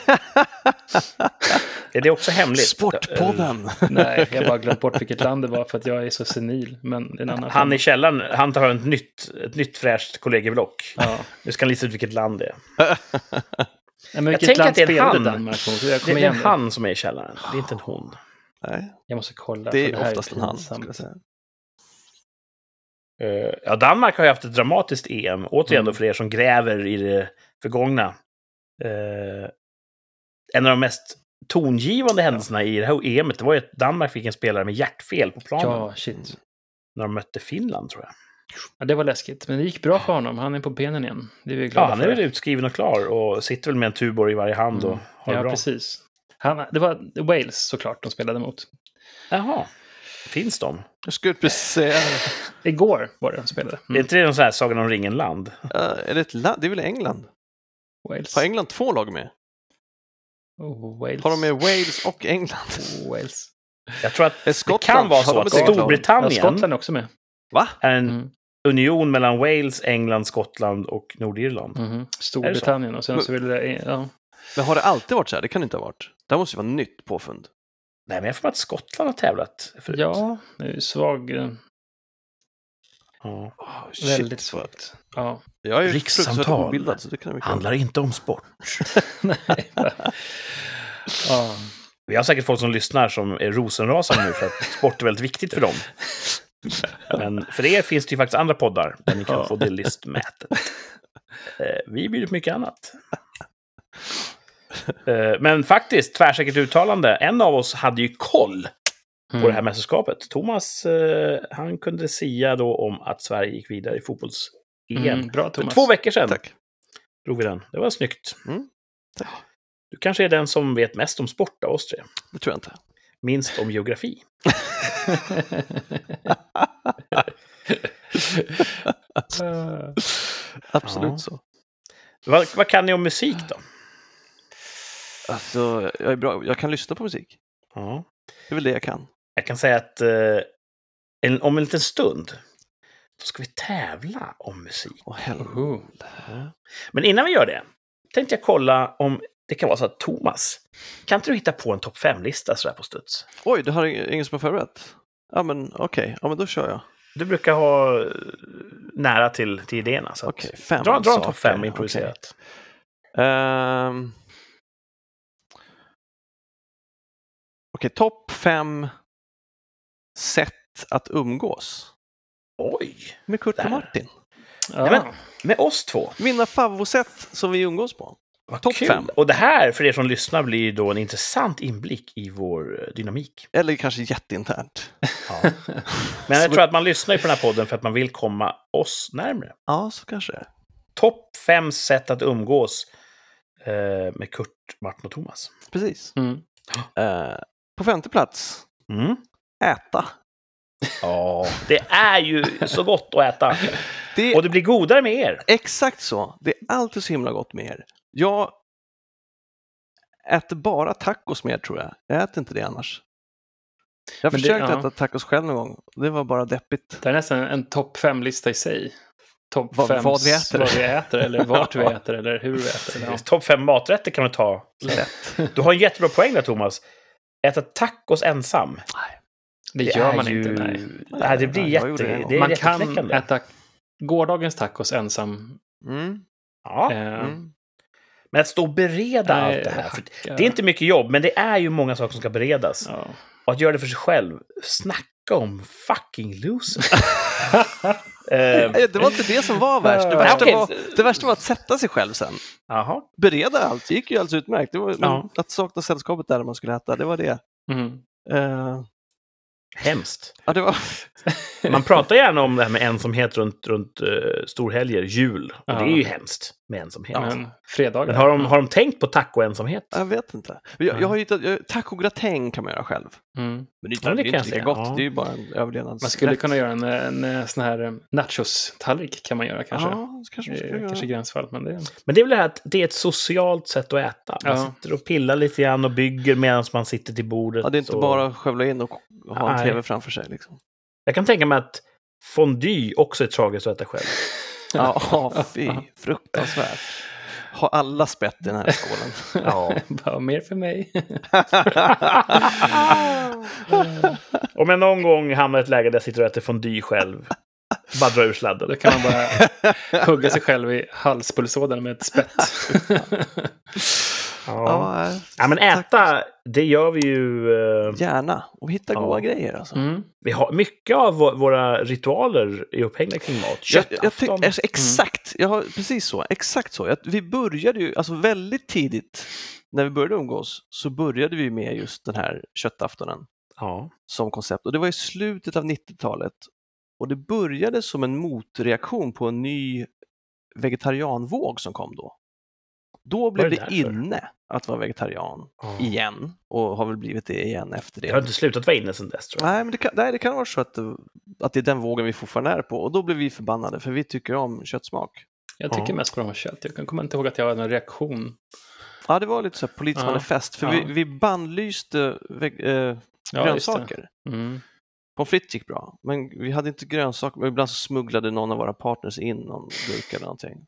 Är det också hemligt? Sportpodden. Nej, jag har bara glömt bort vilket land det var för att jag är så senil. Men det är en annan Han i källaren, han tar ett nytt, ett nytt fräscht kollegieblock. Ja. Nu ska han lista ut vilket land det är. <laughs> Nej, men vilket tänker att det är en han. Danmark mot? Jag Det, det är igen en han som är i källaren. Det är inte en hon. Nej, Jag måste kolla. det för är här oftast en han. Ska jag säga. Eh, ja, Danmark har ju haft ett dramatiskt EM. Återigen då Mm. för er som gräver i det förgångna. Eh, en av de mest tongivande händelserna i det här EMet det var ju att Danmark fick en spelare med hjärtfel på planen. Ja, shit. När de mötte Finland, tror jag. Ja, det var läskigt. Men det gick bra för honom. Han är på benen igen. Det är vi Ja, glada han är väl utskriven och klar och sitter väl med en Tuborg i varje hand och Mm. har det Ja, bra. precis. Han, det var Wales såklart de spelade mot. Jaha. Finns de? Jag skulle precis säga, Igår var det de spelade. Är Mm. inte det någon sån här Sagan om ringen-land? äh, är det ett land? Det är väl England? Wales. Har England två lag med? Oh, Wales. Har de med Wales och England? Wales. Jag tror att Är det kan vara så att lag? Ja, Storbritannien Skottland är också med. Va? är en Mm. Union mellan Wales, England, Skottland och Nordirland. Mhm. Storbritannien och sen så vill det... Ja. Men har det alltid varit så här? Det kan det inte ha varit. Det här måste ju vara nytt påfund. Nej, men jag får att Skottland har tävlat förut. ja, det är ju svag. eh, Ja. Oh, shit. Väldigt svagt. Ja. Jag är ju Rikssamtal. obildad så det kan jag Handlar inte om sport. Nej. <laughs> <laughs> ja. Vi har säkert folk som lyssnar som är rosenrasande nu för att sport är väldigt viktigt för dem. <laughs> Men för er finns det ju faktiskt andra poddar där ni kan Ja. få det listmätet. <laughs> Eh, Vi bjuder på mycket annat. Eh, Men faktiskt, tvärsäkert uttalande. En av oss hade ju koll på det här mästerskapet. Thomas, eh, han kunde sia då om att Sverige gick vidare i fotbolls-EM. Mm, bra För Thomas. två veckor sedan Tack. drog vi den. Det var snyggt. Mm. Du kanske är den som vet mest om sport av oss tre. Det tror jag inte. Minst om geografi. <laughs> Absolut Ja. så. Vad, vad kan ni om musik då? Alltså, jag, är bra. jag kan lyssna på musik. Ja. Det är väl det jag kan. Jag kan säga att eh, en, om en liten stund så ska vi tävla om musik. Oh. Men innan vi gör det tänkte jag kolla om det kan vara så att Thomas, kan inte du hitta på en topp 5-lista sådär på studs? Oj, du har ing- ingen som har förberett? Ja, men okej. Ja, men då kör jag. Du brukar ha eh, nära till, till idéerna. Så Okej, fem dra, dra en topp saker. 5 improviserat. Ehm. Okej, topp fem sätt att umgås Oj! med Kurt Där. och Martin. Ja. Nej, men- Med oss två. Mina favoritsätt som vi umgås på. Vad Topp kul. fem. Och det här, för er som lyssnar, blir då en intressant inblick i vår eh, dynamik. Eller kanske jätteinternt. Ja. Men jag <laughs> tror att man lyssnar ju på den här podden för att man vill komma oss närmre. Ja, så kanske det är. Topp fem sätt att umgås eh, med Kurt, Martin och Thomas. Precis. Mm. <gasps> Eh, på femte plats, Mm. äta. Ja, det är ju så gott att äta. Det Och det blir godare med er. exakt så. Det är alltid så himla gott med er. Jag äter bara tacos med er, tror jag. Jag äter inte det annars. Jag har det- försökt ja. äta tacos själv någon gång. Det var bara deppigt. Det är nästan en topp fem-lista i sig. Topp Vad- fem vad vi äter. vad vi äter, eller <laughs> vart vi äter, eller hur vi äter. Ja. Topp fem maträtter kan du ta. Lätt. Du har en jättebra poäng där, Thomas. Äta tacos ensam. Det gör är man ju... inte, nej. nej. det blir Jag jätte... det. Det Man kan äta gårdagens tacos ensam. Mm. Ja. Eh, Mm. Men att stå och bereda nej, allt det här. Det är inte mycket jobb, men det är ju många saker som ska beredas. Ja. Och att göra det för sig själv, snacka om fucking loser. <laughs> eh, Nej, Det var inte det som var värst. Det värsta, var, det värsta var att sätta sig själv sen. Jaha. Bereda allt, det gick ju alldeles utmärkt. Det var, Ja. Att sakna sällskapet där man skulle äta, det var det. Mm. Eh, Hemskt. ja, det var... Man pratar gärna om det här med ensamhet runt, runt uh, storhelger, jul. Och Ja. det är ju hemskt med ensamhet. Men fredagar. Men har de, har de tänkt på tacoensamhet? Jag vet inte. Jag, jag har hittat, jag, tacogratäng kan man göra själv. Mm. Men det är Ja, inte, det det är inte lika gott, Ja. det är ju bara en överlevnads... Man skulle kunna göra en, en, en sån här eh, nachos-tallrik kan man göra kanske. Ja, kanske man Det göra. kanske gränsfall, men det är... Men det är väl det här att det är ett socialt sätt att äta. Man Ja. sitter och pillar lite grann och bygger medan man sitter till bordet. Ja, det är inte och... bara att skövla in och ha en Nej. tv framför sig. Liksom. Jag kan tänka mig att fondue också är tragiskt att äta själv. Ja, fy, fruktansvärt. Ha alla spett i den här skålen. Ja. <laughs> Bara mer för mig. <laughs> Om jag någon gång hamnar i ett läge där jag sitter och äter fondue själv, bara dra ur sladden. Då kan man bara hugga sig själv i halspulsådern med ett spett. <laughs> Ja. ja, men tack. äta, det gör vi ju. eh, Gärna. Och hitta Ja. goda grejer alltså. Mm. Vi har, mycket av vå- våra ritualer är upphängda kring mat. Jag, jag Köttafton. alltså, exakt, jag har, precis så. Exakt så. Jag, vi började ju, alltså väldigt tidigt när vi började umgås så började vi med just den här köttaftonen Ja. som koncept. Och det var i slutet av 90-talet. Och det började som en motreaktion på en ny vegetarianvåg som kom då. Då blev det det, inne att vara vegetarian Ja. igen och har väl blivit det igen efter det. Det har inte slutat vara inne sedan dess tror jag. Nej, men det kan, nej, det kan vara så att det, att det är den vågen vi fortfarande är på och då blir vi förbannade för vi tycker om köttsmak. Jag tycker Ja. mest här kött. Jag kan- kommer inte ihåg att jag hade någon reaktion. Ja, det var lite så här politiskt Ja. manifest för Ja. vi, vi bannlyste eh, Ja, grönsaker. Mm. Pommes frites gick bra, men vi hade inte grönsaker. Men ibland så smugglade någon av våra partners in någon gurka eller någonting.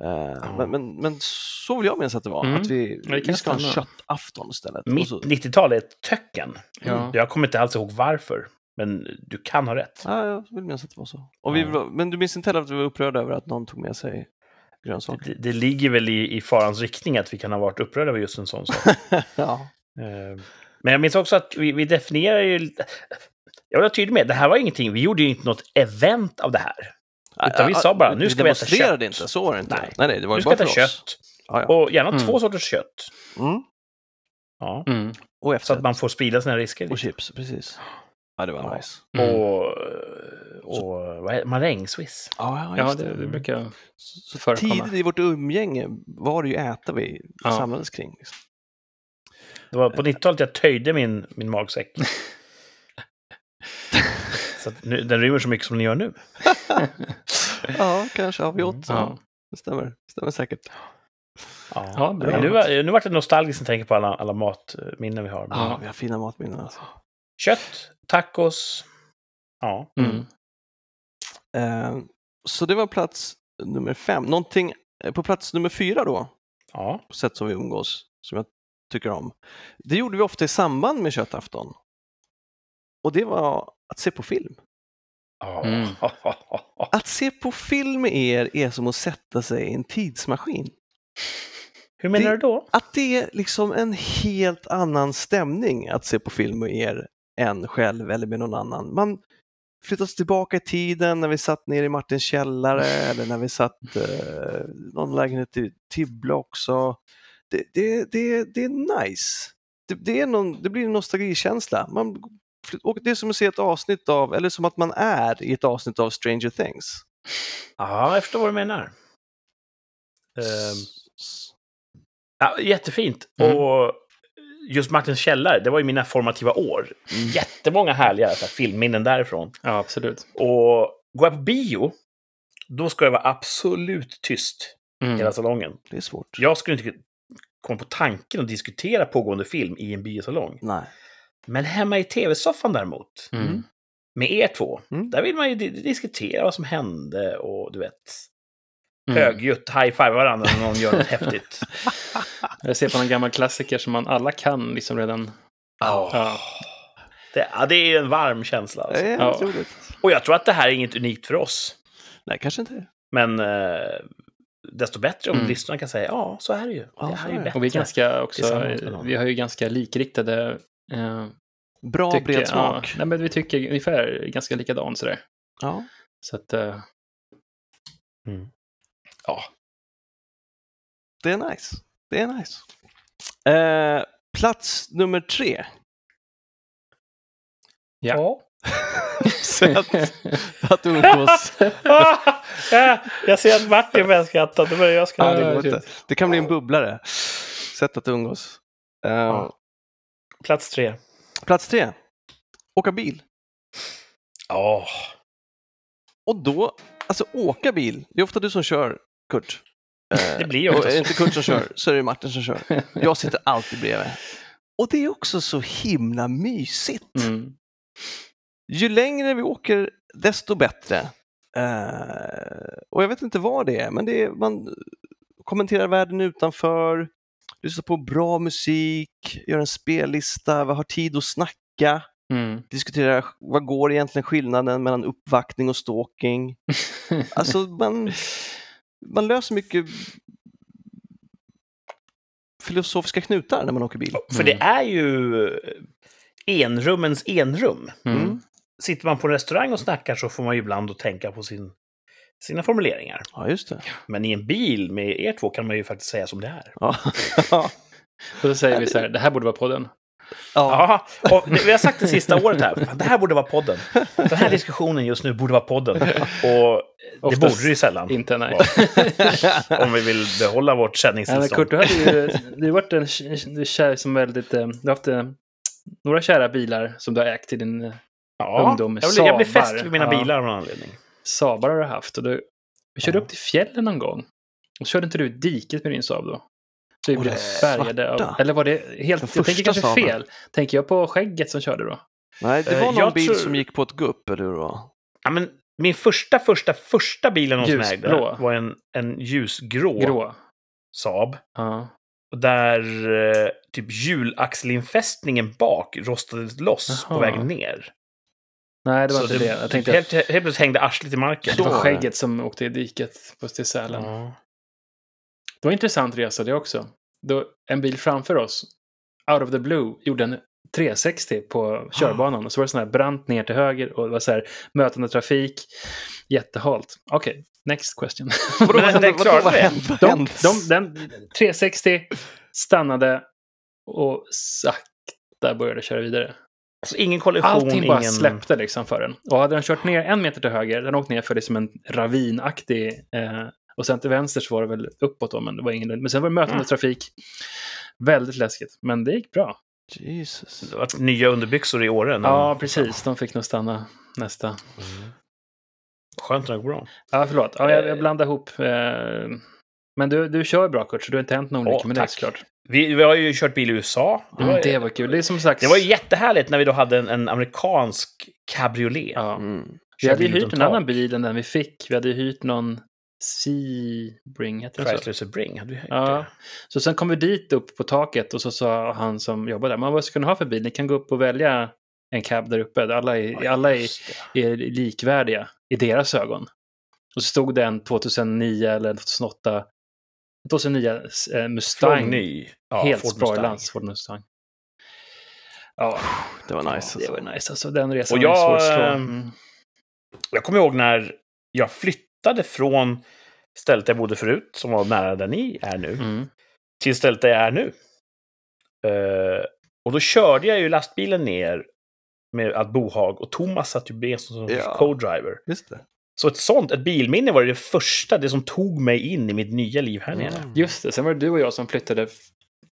Eh, men, men, men så vill jag minnas att det var, Mm. att vi, vi ska ha en köttafton istället. Mitt så, 90-tal är ett töcken. Ja. Jag kommer inte alls ihåg varför, men du kan ha rätt. ja, jag vill minnas att det var så. Och vi, Ja. var- men du minns inte heller att vi var upprörda över att någon tog med sig grönsaker? Det, det ligger väl i, i farans riktning att vi kan ha varit upprörda över just en sån sak. <laughs> ja. Eh, Men jag minns också att vi, vi definierar ju... Jag var tydlig med, det här var ingenting, vi gjorde ju inte något event av det här. Utan vi sa bara, nu ska vi äta demonstrerade kött. inte, så var det inte. Nej. nej, nej det var Nu ju ska bara vi för äta oss. kött. Ja, ja. Och gärna Mm. två sorters kött. Mm. Ja. Mm. Och Så efter. att man får sprida sina risker. Och chips, precis. Ja, det var Ja. nice. Mm. Och, och det? marängswiss. Ja, Ja, det, det brukar Så förekomma. tidigt i vårt umgänge var det ju äta vi Ja. samlades kring. Liksom. Det var på 90-talet jag töjde min, min magsäck. <laughs> så att nu, den rymmer så mycket som den gör nu. <laughs> ja, kanske har vi åt. Mm. Ja. Ja. Det stämmer. stämmer säkert. Ja. Ja, nu, var- nu vart det nostalgiskt när jag tänker på alla, alla matminnen vi har. Ja, vi har fina matminnen alltså. Kött, tacos. Ja. Mm. Eh, så det var plats nummer fem. Någonting eh, på plats nummer fyra då, ja. på sätt som vi umgås, som jag tycker om. Det gjorde vi ofta i samband med köttafton. Och det var att se på film. Ja. Mm. <laughs> Att se på film med er är som att sätta sig i en tidsmaskin. Hur menar Det- du då? Att det är liksom en helt annan stämning att se på film med er än själv eller med någon annan. Man flyttas tillbaka i tiden när vi satt ner i Martins källare <laughs> eller när vi satt eh, någon lägenhet i Tibble också. Det, det, det, det är nice. Det, det, är någon, det blir en nostalgikänsla. Man, och det är som att se ett avsnitt av, eller som att man är i ett avsnitt av Stranger Things. Ja, jag förstår vad du menar. Ehm, ja, jättefint. Mm. Och just Martins källare, det var ju mina formativa år. Jättemånga härliga så här, filmminnen därifrån. Ja, absolut. Och går jag på bio, då ska det vara absolut tyst Mm. hela salongen. Det är svårt. Jag skulle inte komma på tanken att diskutera pågående film i en biosalong. Nej. Men hemma i tv-soffan däremot, Mm. med er två, Mm. där vill man ju di- diskutera vad som hände och du vet, Mm. högljutt high-five varandra när någon gör något <laughs> häftigt. Jag ser på en gammal klassiker som man alla kan liksom redan. Ja. Det, ja, det är en varm känsla. Alltså. Det är Ja. Och jag tror att det här är inget unikt för oss. Nej, kanske inte. Men eh, desto bättre om Mm. lyssnarna kan säga ja, så är det ju. Ja, det här är ju bättre. Och vi är ganska också, någon. vi har ju ganska likriktade eh, Bra tycke- bred ja, smak. nej, men vi tycker ungefär ganska likadant sådär. Ja. Så att, eh, Mm. Det är nice. Det är nice. Eh, plats nummer tre. Ja. Sätt <laughs> att umgås. <laughs> Ja, jag ser att Martin börjar skratta, börjar jag Ja, skratta. det, ja, inte. det kan bli en bubblare. Sätt att umgås. Ja. Plats tre. Plats tre. Åka bil. Ja. Och då, alltså åka bil. Det är ofta du som kör, Kurt. <laughs> Eh, Det blir ju är det så. inte Kurt som <laughs> kör, så är det Martin som kör. Jag sitter alltid bredvid. Och det är också så himla mysigt. Mm. Ju längre vi åker, desto bättre. Eh, och jag vet inte vad det är, men det är, man kommenterar världen utanför, lyssnar på bra musik, gör en spellista, har tid att snacka, Mm. diskutera vad går egentligen skillnaden mellan uppvaktning och stalking. <laughs> Alltså man, man löser mycket filosofiska knutar när man åker bil. För det är ju enrummens enrum. Mm. Mm. Sitter man på en restaurang och snackar så får man ju ibland att tänka på sin, sina formuleringar. Ja, just det. Men i en bil med er två kan man ju faktiskt säga som det är. Ja. <laughs> Och då säger vi så här, det här borde vara podden. Ja. Ja, vi har sagt det sista året här. Det här borde vara podden. Den här diskussionen just nu borde vara podden. Och det Oftast borde det ju sällan. Inte, nej. vara, <laughs> Om vi vill behålla vårt sändningstillstånd. Kurt, du, hade ju, du har varit en du kär som väldigt, eh, du har haft eh, några kära bilar som du har ägt i din eh, ja, ungdom. jag, blir, jag blir fäst vid mina Ja. bilar av någon anledning. Sabar har du haft. Och du, vi körde Ja. upp till fjällen någon gång. Och körde inte du diket med din Saab då? Så vi blev färgade av. Eller var det helt, Den jag tänker kanske Saaben. fel. Tänker jag på skägget som körde då? Nej, det Eh, var någon jag bil tror- som gick på ett gupp, eller hur det var? Ja, men min första, första, första bilen någonsin jag ägde var en, en ljusgrå Grå. Saab. Ja. Och där eh, typ hjulaxelinfästningen bak rostade loss på Jaha. vägen ner. Nej, det var Så inte det. Jag tänkte helt, helt plötsligt hängde arslet i marken. det var skägget som åkte i diket på till Sälen. Ja. Det var en intressant resa det också. Då, en bil framför oss out of the blue gjorde en 360 på körbanan. Och så var det sån här brant ner till höger och det var så här mötande trafik. Jättehalt. Okej, next question. <laughs> Vadå, vad hände? vad det. hände? De, de, den 360 stannade och sakta började köra vidare. Alltså ingen kollision, Allting ingen... bara släppte liksom för den. Och hade den kört ner en meter till höger, den åkte ner för liksom en ravinaktig... Eh, och sen till vänster så var det väl uppåt då, men det var ingen... Men sen var det mötande Mm. trafik. Väldigt läskigt, men det gick bra. Jesus. Det var nya underbyxor i åren. Ja, precis. De fick nog stanna nästa. Skönt att det går bra. Ja, förlåt. Ja, jag, Eh. jag blandade ihop. Eh, men du, du kör bra, Kurt, så du har inte hänt någon olycka med det tack. såklart. Vi, vi har ju kört bil i USA. Det var, Mm, det var kul. Det är som sagt... det var jättehärligt när vi då hade en, en amerikansk cabriolet. Ja. Mm. Vi hade ju hyrt en annan bil än den vi fick. Vi hade ju hyrt någon Sebring, heter så? Chrysler Sebring hade vi hyrt Ja. det. Så sen kom vi dit upp på taket och så sa han som jobbade där, man vad ska ni ha för bil? Ni kan gå upp och välja en cab där uppe. Alla är, Ja, alla är, det. är likvärdiga i deras ögon. Och så stod det en 2009 eller 2008, 2009 eh, Mustang. Från ny. Ja, helt Ford Ford Mustang. Ja, Det var nice. det Alltså. var nice. Alltså den resan Och jag, ehm, Mm. Jag kommer ihåg när jag flyttade från stället jag bodde förut, som var nära där ni är nu, Mm. till stället där jag är nu. Eh, och då körde jag ju lastbilen ner med att Bohag och Thomas satt ju med som Ja. co-driver. Just det. Så ett sånt, ett bilminne var det första, det som tog mig in i mitt nya liv här nere. Mm. Just det, sen var det du och jag som flyttade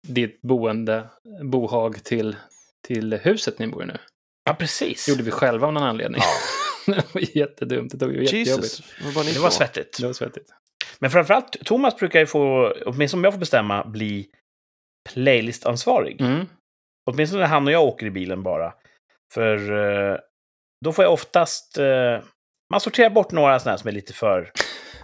ditt boende, bohag, till, till huset ni bor i nu. Ja, precis. Det gjorde vi själva av någon anledning. <laughs> det var jättedumt, det var ju jättejobbigt. Jesus. Vad var Det var svettigt. Det var svettigt. Men framförallt, Thomas brukar ju få, åtminstone om jag får bestämma, bli playlistansvarig. Mm. Åtminstone när han och jag åker i bilen bara. För eh, då får jag oftast... Eh, man sorterar bort några sådana här som är lite för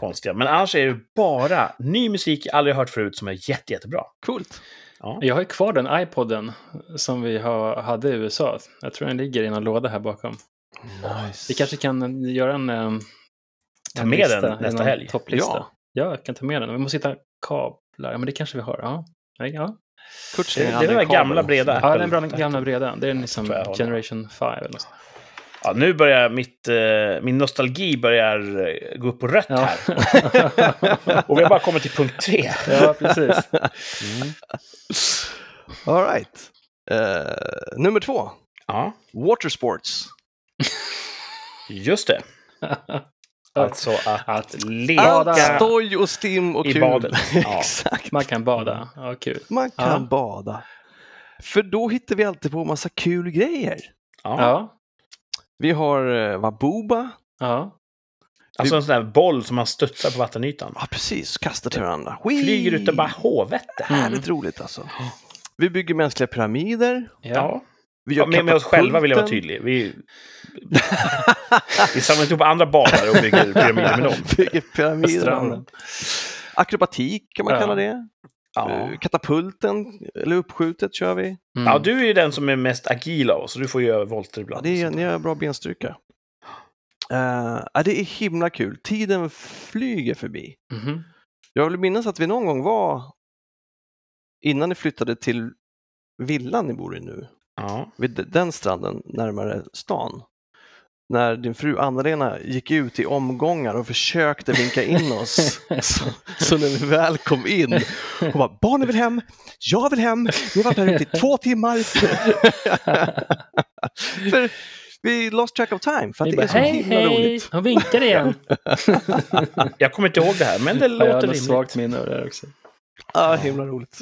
konstiga. Men annars är det bara ny musik jag aldrig hört förut som är jätte, jättebra. Coolt. Ja. Jag har ju kvar den iPoden som vi har, hade i USA. Jag tror den ligger i någon låda här bakom. Nice. Vi kanske kan göra en... Ta en med lista, den nästa helg. Topplista. Ja. Ja. jag kan ta med den. Vi måste hitta kablar. Ja, men det kanske vi har. Ja. Nej, ja. Kurt Det- är den gamla breda. ja, den gamla breda. Det är liksom. Generation 5 eller något. Ja, nu börjar mitt, eh, min nostalgi börjar eh, gå upp på rött Ja. här. <laughs> Och vi har bara kommit till punkt tre. ja, precis. <laughs> All right. Eh, nummer två. Ja, Watersports. just det. <laughs> Alltså att Att leka Bada. Stoj och stim och i kul. badet. Ja. Exakt. man kan bada. Ja, kul. Man kan Ja. bada. För då hittar vi alltid på massa kul grejer. Ja. Ja. Vi har uh, Wabuba. Ja. Alltså en sån där boll som man studsar på vattenytan. Ja, precis. Kastar till varandra. Whee! Flyger ut och bara håvete. Härligt roligt alltså. Vi bygger mänskliga pyramider. Ja. Ja. Vi Ja, gör med, med oss själva vill jag vara tydlig. Vi, vi samlar inte ihop andra badare och bygger pyramider med dem. <laughs> bygger pyramider. Akrobatik kan man Ja. kalla det. Ja. Eh, Katapulten, eller uppskjutet kör vi. Mm. ja, du är ju den som är mest agil av oss, så du får göra volter Ja, ibland. det är, ni har bra benstyrka. Ja, det är himla kul. Tiden flyger förbi. Mhm. Jag vill minnas att vi någon gång var innan ni flyttade till villan ni bor i nu, Ja. vid den stranden närmare stan. När din fru Anna-Lena gick ut i omgångar och försökte vinka in oss. <laughs> så, så när vi väl kom in, hon bara “Barnen vill hem, jag vill hem, vi har varit här ute i två timmar”. <laughs> För vi lost track of time, för att Vi det är bara, så hej, himla hej! roligt. Hon vinkar igen. <laughs> Jag kommer inte ihåg det här, men det Ja, jag har låter rimligt. svagt minne av det här också. Ja, himla roligt.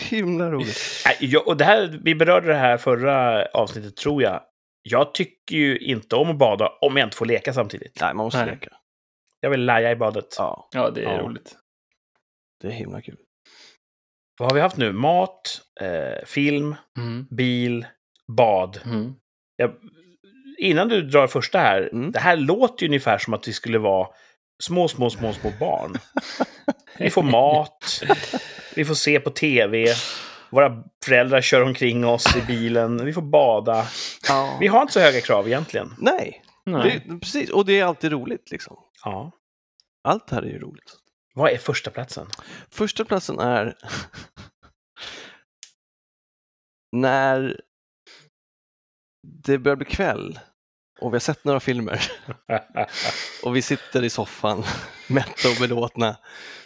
Himla roligt. Jag, och det här, vi berörde det här förra avsnittet, tror jag. Jag tycker ju inte om att bada om jag inte får leka samtidigt. Nej, man måste Nej. leka. Jag vill laja i badet. Ja, Ja, det är Ja. roligt. det är himla kul. Vad har vi haft nu? Mat, eh, film, Mm. bil, bad. Mm. Jag, innan du drar första här, Mm. det här låter ju ungefär som att vi skulle vara små, små, små, små barn. <laughs> Vi får mat, vi får se på tv, våra föräldrar kör omkring oss i bilen, vi får bada. Ja. Vi har inte så höga krav egentligen. Nej, Nej. det, precis. Och det är alltid roligt liksom. Ja. Allt här är ju roligt. Vad är första platsen? Första platsen är när det börjar bli kväll och vi har sett några filmer <laughs> och vi sitter i soffan <laughs> mätta och belåtna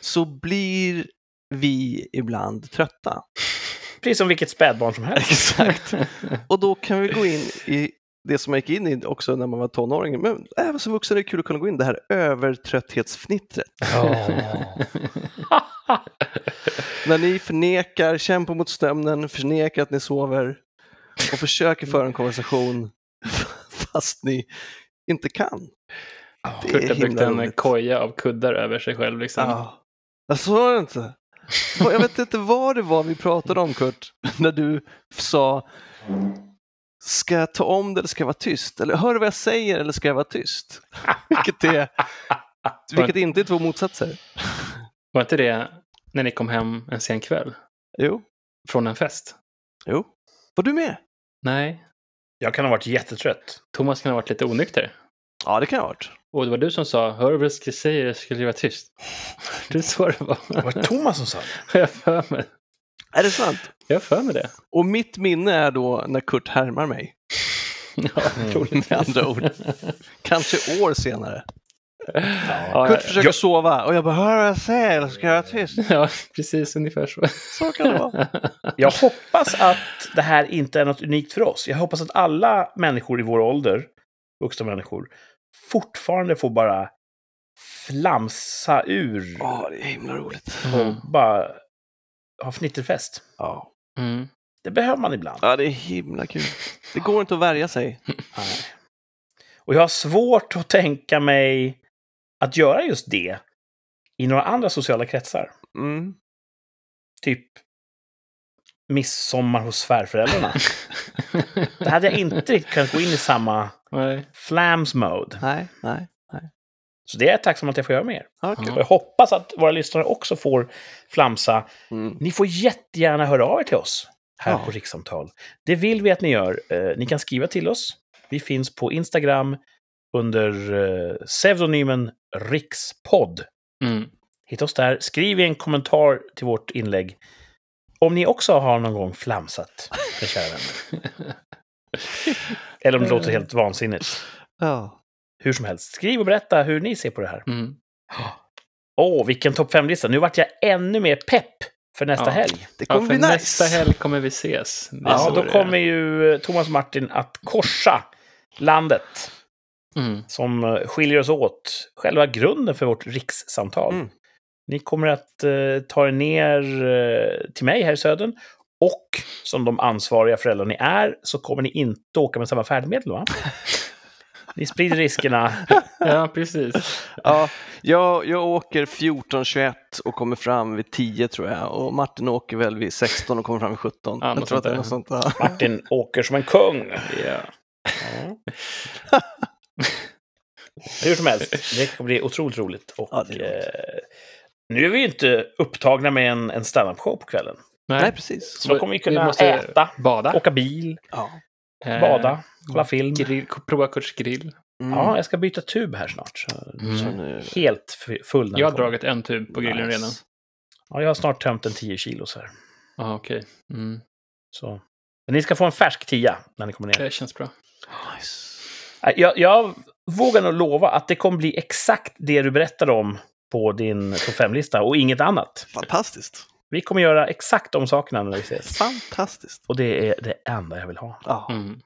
så blir vi ibland trötta. Precis som vilket spädbarn som helst. Exakt. <laughs> Och då kan vi gå in i det som man gick in i också när man var tonåring. Men även som vuxen är det kul att kunna gå in i det här övertrötthetsfnittret. <laughs> När ni förnekar, kämpar mot sömnen, förnekar att ni sover och försöker föra en konversation <laughs> fast ni inte kan. Det Kurt är har byggt himla en koja av kuddar över sig själv. Liksom. Ja. Jag det inte. Jag vet inte vad det var vi pratade om Kurt, när du sa Ska jag ta om det eller ska jag vara tyst? Eller hör du vad jag säger eller ska jag vara tyst? Vilket, är, vilket inte är två motsatser. Var inte det när ni kom hem en sen kväll Jo, från en fest? jo. Var du med? Nej, Jag kan ha varit jättetrött. Thomas kan ha varit lite onykter. Ja, det kan jag ha varit. Och det var du som sa, hör vad jag säga, jag skulle vara tyst. Det är så det var. Det var Thomas som sa det. <laughs> Jag för mig, Är det sant? jag har för mig det. Och mitt minne är då när Kurt härmar mig. <laughs> Ja, Mm. troligtvis. Med andra ord. Kanske år senare. Ja, Kurt försöker jag- sova och jag bara, hör vad jag säger eller ska jag vara tyst? ja, precis ungefär så. Så kan det vara. <laughs> Jag hoppas att det här inte är något unikt för oss. Jag hoppas att alla människor i vår ålder, vuxna människor, fortfarande får bara flamsa ur Ja, det är himla roligt. Mm. och bara ha fnitterfest. Ja. Mm. Det behöver man ibland. ja, det är himla kul. Det går inte att värja sig. <laughs> Nej. Och jag har svårt att tänka mig att göra just det i några andra sociala kretsar. Mm. Typ midsommar hos svärföräldrarna. <laughs> Det hade jag inte riktigt kunnat gå in i samma Nej. flams mode. Nej, nej. Så det är jag tacksam att jag får göra Ja. kul. Och jag hoppas att våra lyssnare också får flamsa. Mm. Ni får jättegärna höra av er till oss här Ja. på Rikssamtal. Det vill vi att ni gör. Eh, Ni kan skriva till oss. Vi finns på Instagram under eh, pseudonymen Rikspodd. Mm. Hitta oss där. Skriv en kommentar till vårt inlägg. Om ni också har någon gång flamsat, mina kära vänner. <laughs> Eller om det låter helt vansinnigt. Ja. Hur som helst. Skriv och berätta hur ni ser på det här. Mm. Åh, vilken topp 5-lista. Nu vart jag ännu mer pepp för nästa Ja. helg. Det Ja, kommer för bli nice. nästa helg kommer vi ses. Det Ja, då kommer ju Thomas och Martin att korsa landet Mm. som eh, skiljer oss åt. Själva grunden för vårt rikssamtal. Mm. Ni kommer att eh, ta er ner eh, till mig här i södern. Och som de ansvariga föräldrar ni är så kommer ni inte åka med samma färdmedel, va? <laughs> Ni sprider riskerna. <laughs> Ja, precis. Ja, jag, jag åker 14.21 och kommer fram vid 10 tror jag. Och Martin åker väl vid 16 och kommer fram vid 17. Ja, jag tror att det är något sånt där. Martin åker som en kung. Ja. Ja. Hur som helst, det kommer bli otroligt roligt. Och, Ja, nu är vi ju inte upptagna med en, en standup-show på kvällen. Nej, precis. Så då kommer vi kunna måste äta, Bada. åka bil, Ja. Eh, bada, kolla film. Grill, prova Kurts grill. Mm. Ja, jag ska byta tub här snart. Så Mm. Så nu... Helt full. Jag har dragit en tub på grillen Nice. redan. Ja, jag har snart tömt en 10 kilos här. Ja, okej. Mm. Så. Men ni ska få en färsk tia när ni kommer ner. Det känns bra. Nice. Nej, Jag, jag vågar nog lova att det kommer bli exakt det du berättade om på din topp 5-lista och inget annat. Fantastiskt. Vi kommer göra exakt de sakerna när vi ses. Fantastiskt. Och det är det enda jag vill ha. Ja. Mm.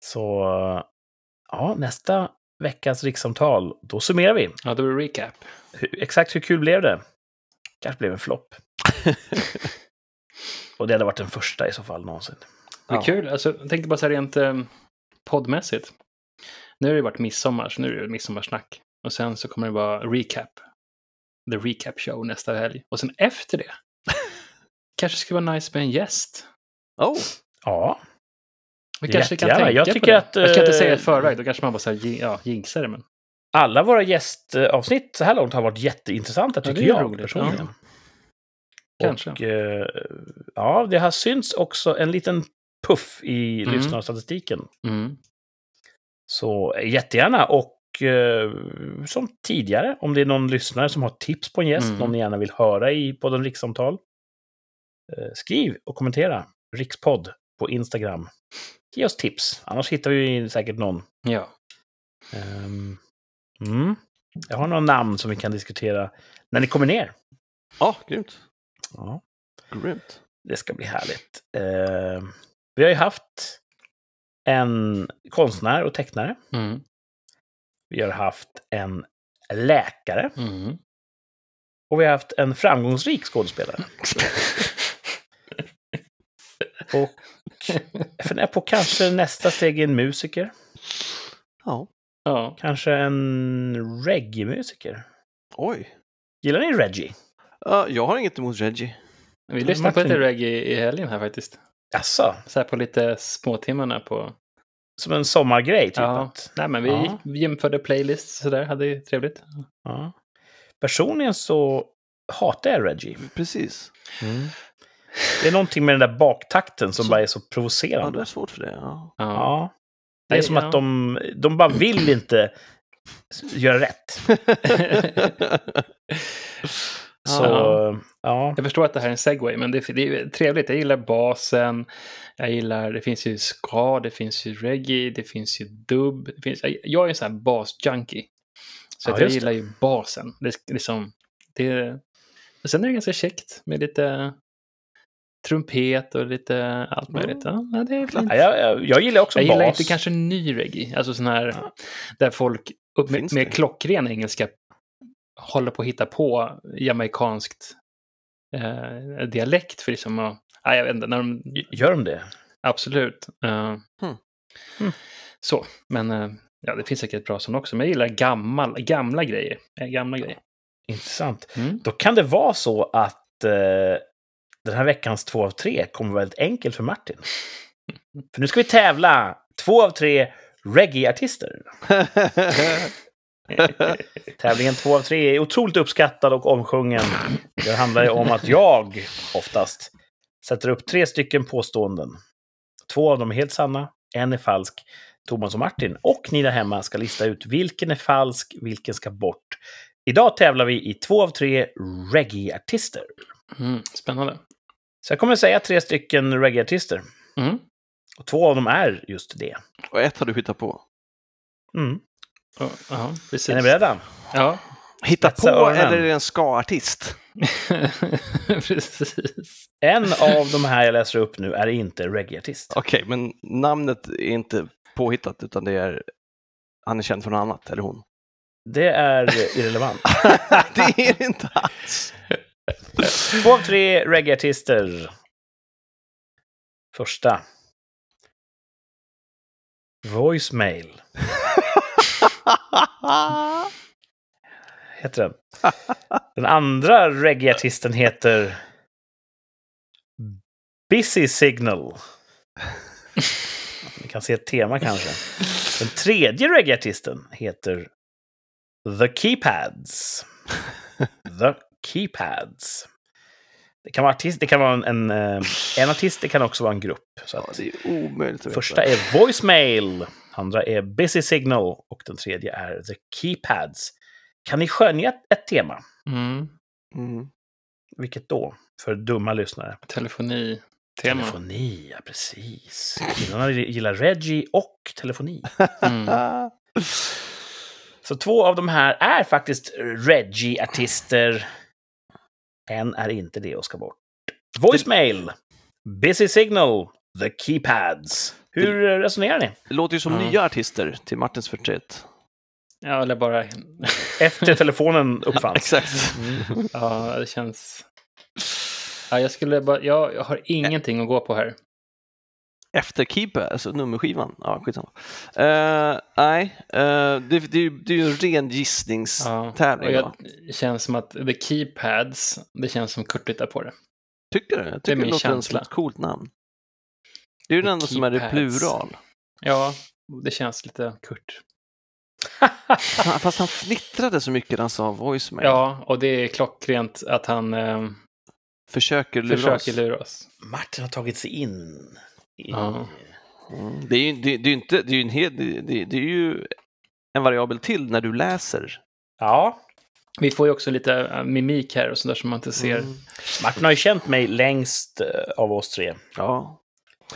Så ja, nästa veckas rikssamtal, då summerar vi. Ja, då blir det recap. Hur, exakt hur kul blev det? Kanske blev en flopp. <laughs> Och det hade varit den första i så fall någonsin. Det är Ja. kul. Alltså, jag tänkte bara så här rent eh, poddmässigt. Nu har det varit midsommar, så nu är det midsommarsnack. Och sen så kommer det vara recap. The recap show nästa helg. Och sen efter det <laughs> kanske skulle vara nice med en gäst. Oh, Ja, Vi kanske kan Jättegärna. tänka Jag på tycker det. att, Jag ska inte säga eh, i förväg, då kanske man bara så här, ja, jinxar det. Men... alla våra gästavsnitt så här långt har varit jätteintressanta Ja, tycker det är jag roligt, personligen. Kanske. Och eh, ja, det har synts också en liten puff i Mm. lyssnarstatistiken. Mm. Så eh, jättegärna. Och som tidigare, om det är någon lyssnare som har tips på en gäst, Mm. någon ni gärna vill höra i podden Rikssamtal, Eh, skriv och kommentera Rikspodd på Instagram. Ge oss tips, annars hittar vi säkert någon. Ja. Ehm, mm. Jag har några namn som vi kan diskutera när ni kommer ner. Ja, grymt. Ja, Grymt. det ska bli härligt. Ehm, vi har ju haft en konstnär och tecknare. Mm. Vi har haft en läkare. Mm. Och vi har haft en framgångsrik skådespelare. <laughs> Och jag funderar på kanske nästa steg är en musiker. Ja. Ja. Kanske en reggae-musiker. Oj. Gillar ni reggae? Ja, jag har inget emot Reggie. Vi lyssnade på Martin- lite reggae i helgen här faktiskt. Jaså? Så här på lite småtimmarna på... Som en sommargrej, typ? Ja. Att, Nej, men vi Ja. jämförde playlists sådär, hade ju trevligt. ja. Personligen så hatar jag reggae. Precis. Det är någonting med den där baktakten som Så- bara är så Ja, provocerande. det är svårt för det. Ja. Ja. Ja. Det är som ja. att de, de bara vill inte göra rätt. <laughs> Så, Ja. ja. Jag förstår att det här är en segway, men det, det är trevligt. Jag gillar basen. Jag gillar, det finns ju ska, det finns ju reggae, det finns ju dubb. Det finns, jag, jag är en sån här bas-junkie. Så Ja, jag gillar ju basen. Det, liksom, det, och sen är det ganska käckt med lite trumpet och lite allt möjligt. Ja, ja, det är fint. Ja, jag, jag, jag gillar också Jag gillar bas. inte kanske ny reggae, alltså sån här Ja. där folk upp med, med klockren engelska håller på att hitta på jamaikanskt eh, dialekt för liksom att, nej, jag vet inte, när de, Gör de det? absolut. Eh, Hmm. Hmm. Så, men eh, ja, det finns säkert bra sån också, men jag gillar gammal, gamla grejer. Eh, Gamla grejer. Intressant. Mm. Då kan det vara så att eh, den här veckans två av tre kommer väldigt enkelt för Martin. För nu ska vi tävla två av tre reggae-artister. <laughs> Tävlingen två av tre är otroligt uppskattad och omsjungen. Det handlar ju om att jag oftast sätter upp tre stycken påståenden. Två av dem är helt sanna, en är falsk. Thomas och Martin och ni där hemma ska lista ut vilken är falsk, vilken ska bort. Idag tävlar vi i två av tre reggae-artister. Mm, spännande. Så jag kommer säga tre stycken reggae-artister. Mm. Och två av dem är just det. Och ett har du hittat på. Mm. Ja, ja, precis. Är ni beredda? Ja, Hitta på Spetsa öronen. eller är det en ska-artist? <laughs> precis. En av de här jag läser upp nu är inte reggae-artist. Okej, men namnet är inte påhittat utan det är han är känd för något annat, eller hon. Det är irrelevant. <laughs> det är det inte alls. Två av tre reggae-artister. Första. Voicemail <laughs> heter den. Den andra reggae-artisten heter Busy Signal. Ni kan se ett tema kanske. Den tredje reggae-artisten heter The Keypads. The Keypads. Det kan vara, artist, det kan vara en, en, eh, en artist, det kan också vara en grupp. Så Ja, det är omöjligt att första veta. är Voicemail, andra är Busy Signal och den tredje är The Keypads. Kan ni skönja ett, ett tema? Mm. Mm. Vilket då? För dumma lyssnare. Telefoni. Tema. Telefoni, ja precis. Killarna gillar Reggie och telefoni. Mm. Så två av de här är faktiskt Reggie-artister. En är inte det och ska bort. Voicemail, Busy Signal, The Keypads. Hur resonerar ni? Det låter ju som Ja. nya artister till Martins förtret. Ja, eller bara... Efter telefonen uppfanns. <laughs> Exakt. Mm. Ja, det känns... Ja, jag skulle bara... Jag, jag har ingenting att gå på här. Efter Keeper, alltså nummerskivan. Ja, skitsamma. Uh, nej, uh, det, det, är det är ju en ren Ja, gissningstävling. jag, det känns som att The Keypads, det känns som Kurt hittar på det. Tycker du? Jag är tycker det, min låter som känsla. ett coolt namn. Det är ju den enda som är i plural. Ja, det känns lite Kurt. Fast han fnittrade så mycket när han sa voicemail. Ja, och det är klockrent att han eh, Försöker lura oss. försöker lura oss. Martin har tagit sig in. i... Ja. Mm. Det är ju det, det är ju inte, det är ju en hel, det, det, det är ju en variabel till när du läser. ja. Vi får ju också lite äh, mimik här och sådär som man inte ser. Mm. Martin har ju känt mig längst eh, av oss tre. Ja.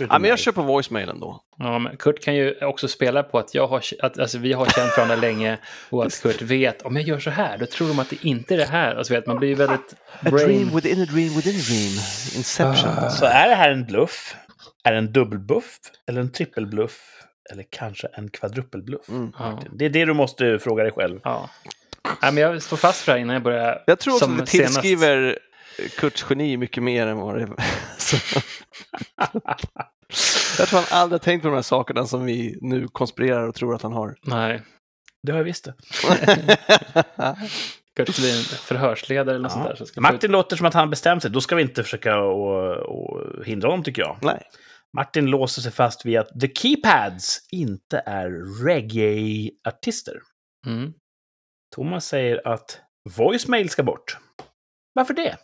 Ja, men jag kör på voicemail ändå. Ja, men Kurt kan ju också spela på att, jag har, att alltså, vi har känt varandra länge och att Kurt vet om jag gör så här, då tror de att det inte är det här. Alltså, vet, man blir ju väldigt A brain... dream within a dream within a dream. Inception. Ah. Så är det här en bluff? Är det en dubbelbluff? Eller en trippelbluff? Eller kanske en kvadruppelbluff? Mm. Ja. Det är det du måste fråga dig själv. Ja. Nej, men jag står fast för det här innan jag börjar. Jag tror också att senast. tillskriver Kurts geni mycket mer än vad det är. Så- <laughs> jag tror han aldrig har tänkt på de här sakerna som vi nu konspirerar och tror att han har. Nej, Det har jag visst det. <laughs> Kurt blir en förhörsledare eller något sånt där. Så ska Martin låter som att han bestämt sig. Då ska vi inte försöka och, och hindra honom, tycker jag. Nej. Martin låser sig fast vid att The Keypads inte är reggae-artister. Mm. Thomas säger att voicemail ska bort. Varför det?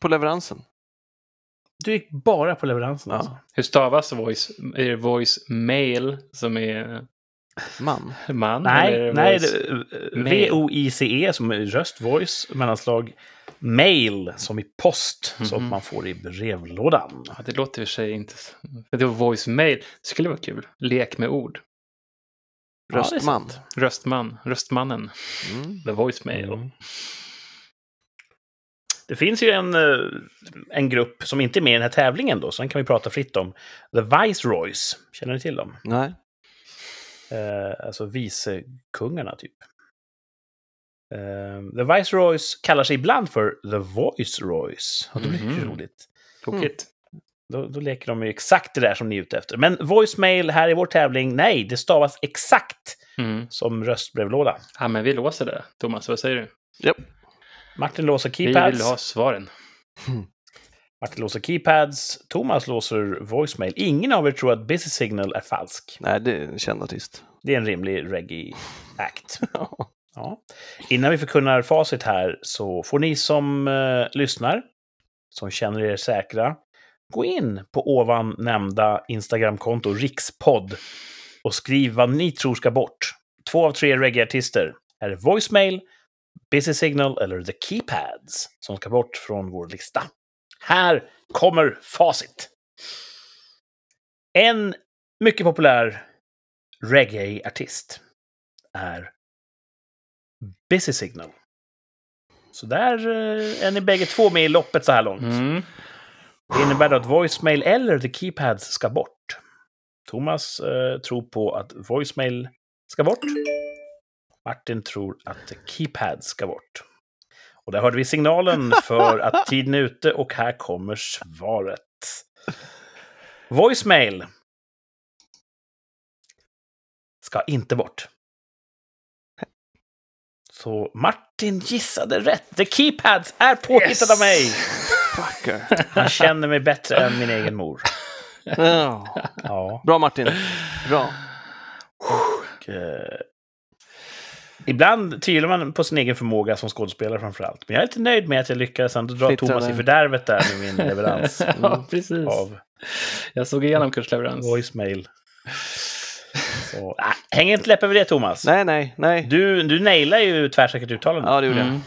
På leveransen. Du gick bara på leveransen Ja. alltså. Hur stavas voice? Är det voice mail som är <laughs> Man. man? Nej, nej voice... mail? V-O-I-C-E som är röst, voice, mellanslag. Mail som i post, som Mhm. man får i brevlådan. Ja, det låter i och för sig inte... För det var voice mail. Det skulle vara kul. Lek med ord. Ja, Röstman. sant. Röstman. Röstmannen. Mm. The voice mail. Mm. Det finns ju en, eh, en grupp som inte är med i den här tävlingen då, så den kan vi prata fritt om. The Viceroys. Känner ni till dem? Nej. Eh, alltså vicekungarna, typ. Eh, The Viceroys kallar sig ibland för The Voice Roys. Och det blir Mhm. roligt. Tokigt. Då, då leker de ju exakt det där som ni är ute efter. Men voicemail här i vår tävling, nej, det stavas exakt Mm. som röstbrevlåda. Ja, men vi låser det. Thomas, vad säger du? Japp. Martin låser Vi keypads. vill ha svaren. <laughs> Martin låser keypads. Thomas låser voicemail. Ingen av er tror att Busy Signal är falsk. Nej, det är en känd artist. Det är en rimlig reggae-act. <laughs> Ja. Innan vi förkunnar facit här så får ni som eh, lyssnar, som känner er säkra, gå in på ovan nämnda Instagramkonto, rikspodd, och skriv vad ni tror ska bort. Två av tre reggae-artister. Är det voicemail, busy signal eller the keypads som ska bort från vår lista? Här kommer facit. En mycket populär reggae-artist är Busy Signal. Så där eh, är ni bägge två med i loppet så här långt. Mm. Det innebär då att voicemail eller the keypads ska bort. Thomas eh, tror på att voicemail ska bort. Martin tror att the keypads ska bort. Och där hörde vi signalen för att <laughs> tiden är ute och här kommer svaret. Voicemail ska inte bort. Så Martin gissade rätt. The keypads är påhittade av mig. <laughs> Fucker. Han känner mig bättre än min egen mor. Ja. Ja. Bra Martin. Bra. Och, eh, ibland tvivlar man på sin egen förmåga som skådespelare framför allt. Men jag är lite nöjd med att jag lyckades ändå dra Flyttade. Thomas i fördärvet där med min leverans <laughs> ja, precis. av Jag såg igenom kursleverans. voicemail. Så, äh, häng inte läpp över det Thomas. Nej, nej, nej. Du, du nailar ju tvärsäkert uttalande. Ja, det gjorde Mm. jag.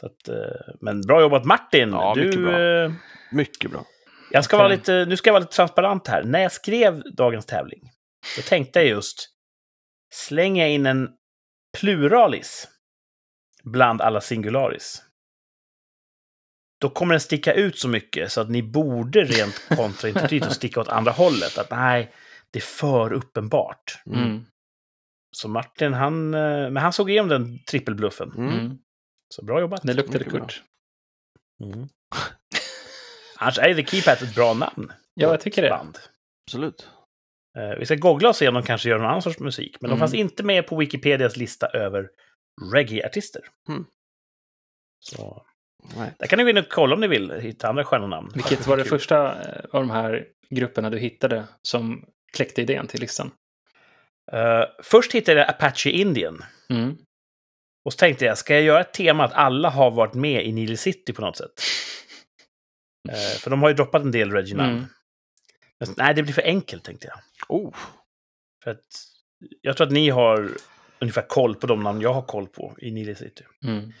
Så att, eh, men bra jobbat Martin! Ja, mycket du, bra. eh, Mycket bra. jag ska vara lite, nu ska jag vara lite transparent här. När jag skrev dagens tävling, då tänkte jag just, slänger jag in en pluralis bland alla singularis, då kommer den sticka ut så mycket så att ni borde rent <laughs> kontraintuitivt sticka åt andra hållet. Att nej, det är för uppenbart. Mm. Mm. Så Martin, han, eh, men han såg igenom den trippelbluffen. Mm. Mm. Så bra jobbat. Det luktade. Kurt. Mm. <laughs> Annars är The Keypad ett bra namn. Ja, jag tycker det. Band. Absolut. Eh, vi ska googla och se om de kanske gör någon annan sorts musik. Men de Mm. fanns inte med på Wikipedias lista över reggae-artister. Mm. Så Nej. där kan ni gå in och kolla om ni vill, hitta andra stjärnonamn. Vilket var det första eh, av de här grupperna du hittade som kläckte idén till listan? Eh, först hittade jag Apache Indian. Mm. Och så tänkte jag, ska jag göra ett tema att alla har varit med i Nile City på något sätt? <laughs> Eh, för de har ju droppat en del Reggie-namn. Men, nej, det blir för enkelt tänkte jag. Oh. För att jag tror att ni har ungefär koll på de namn jag har koll på i Nile City. Mm.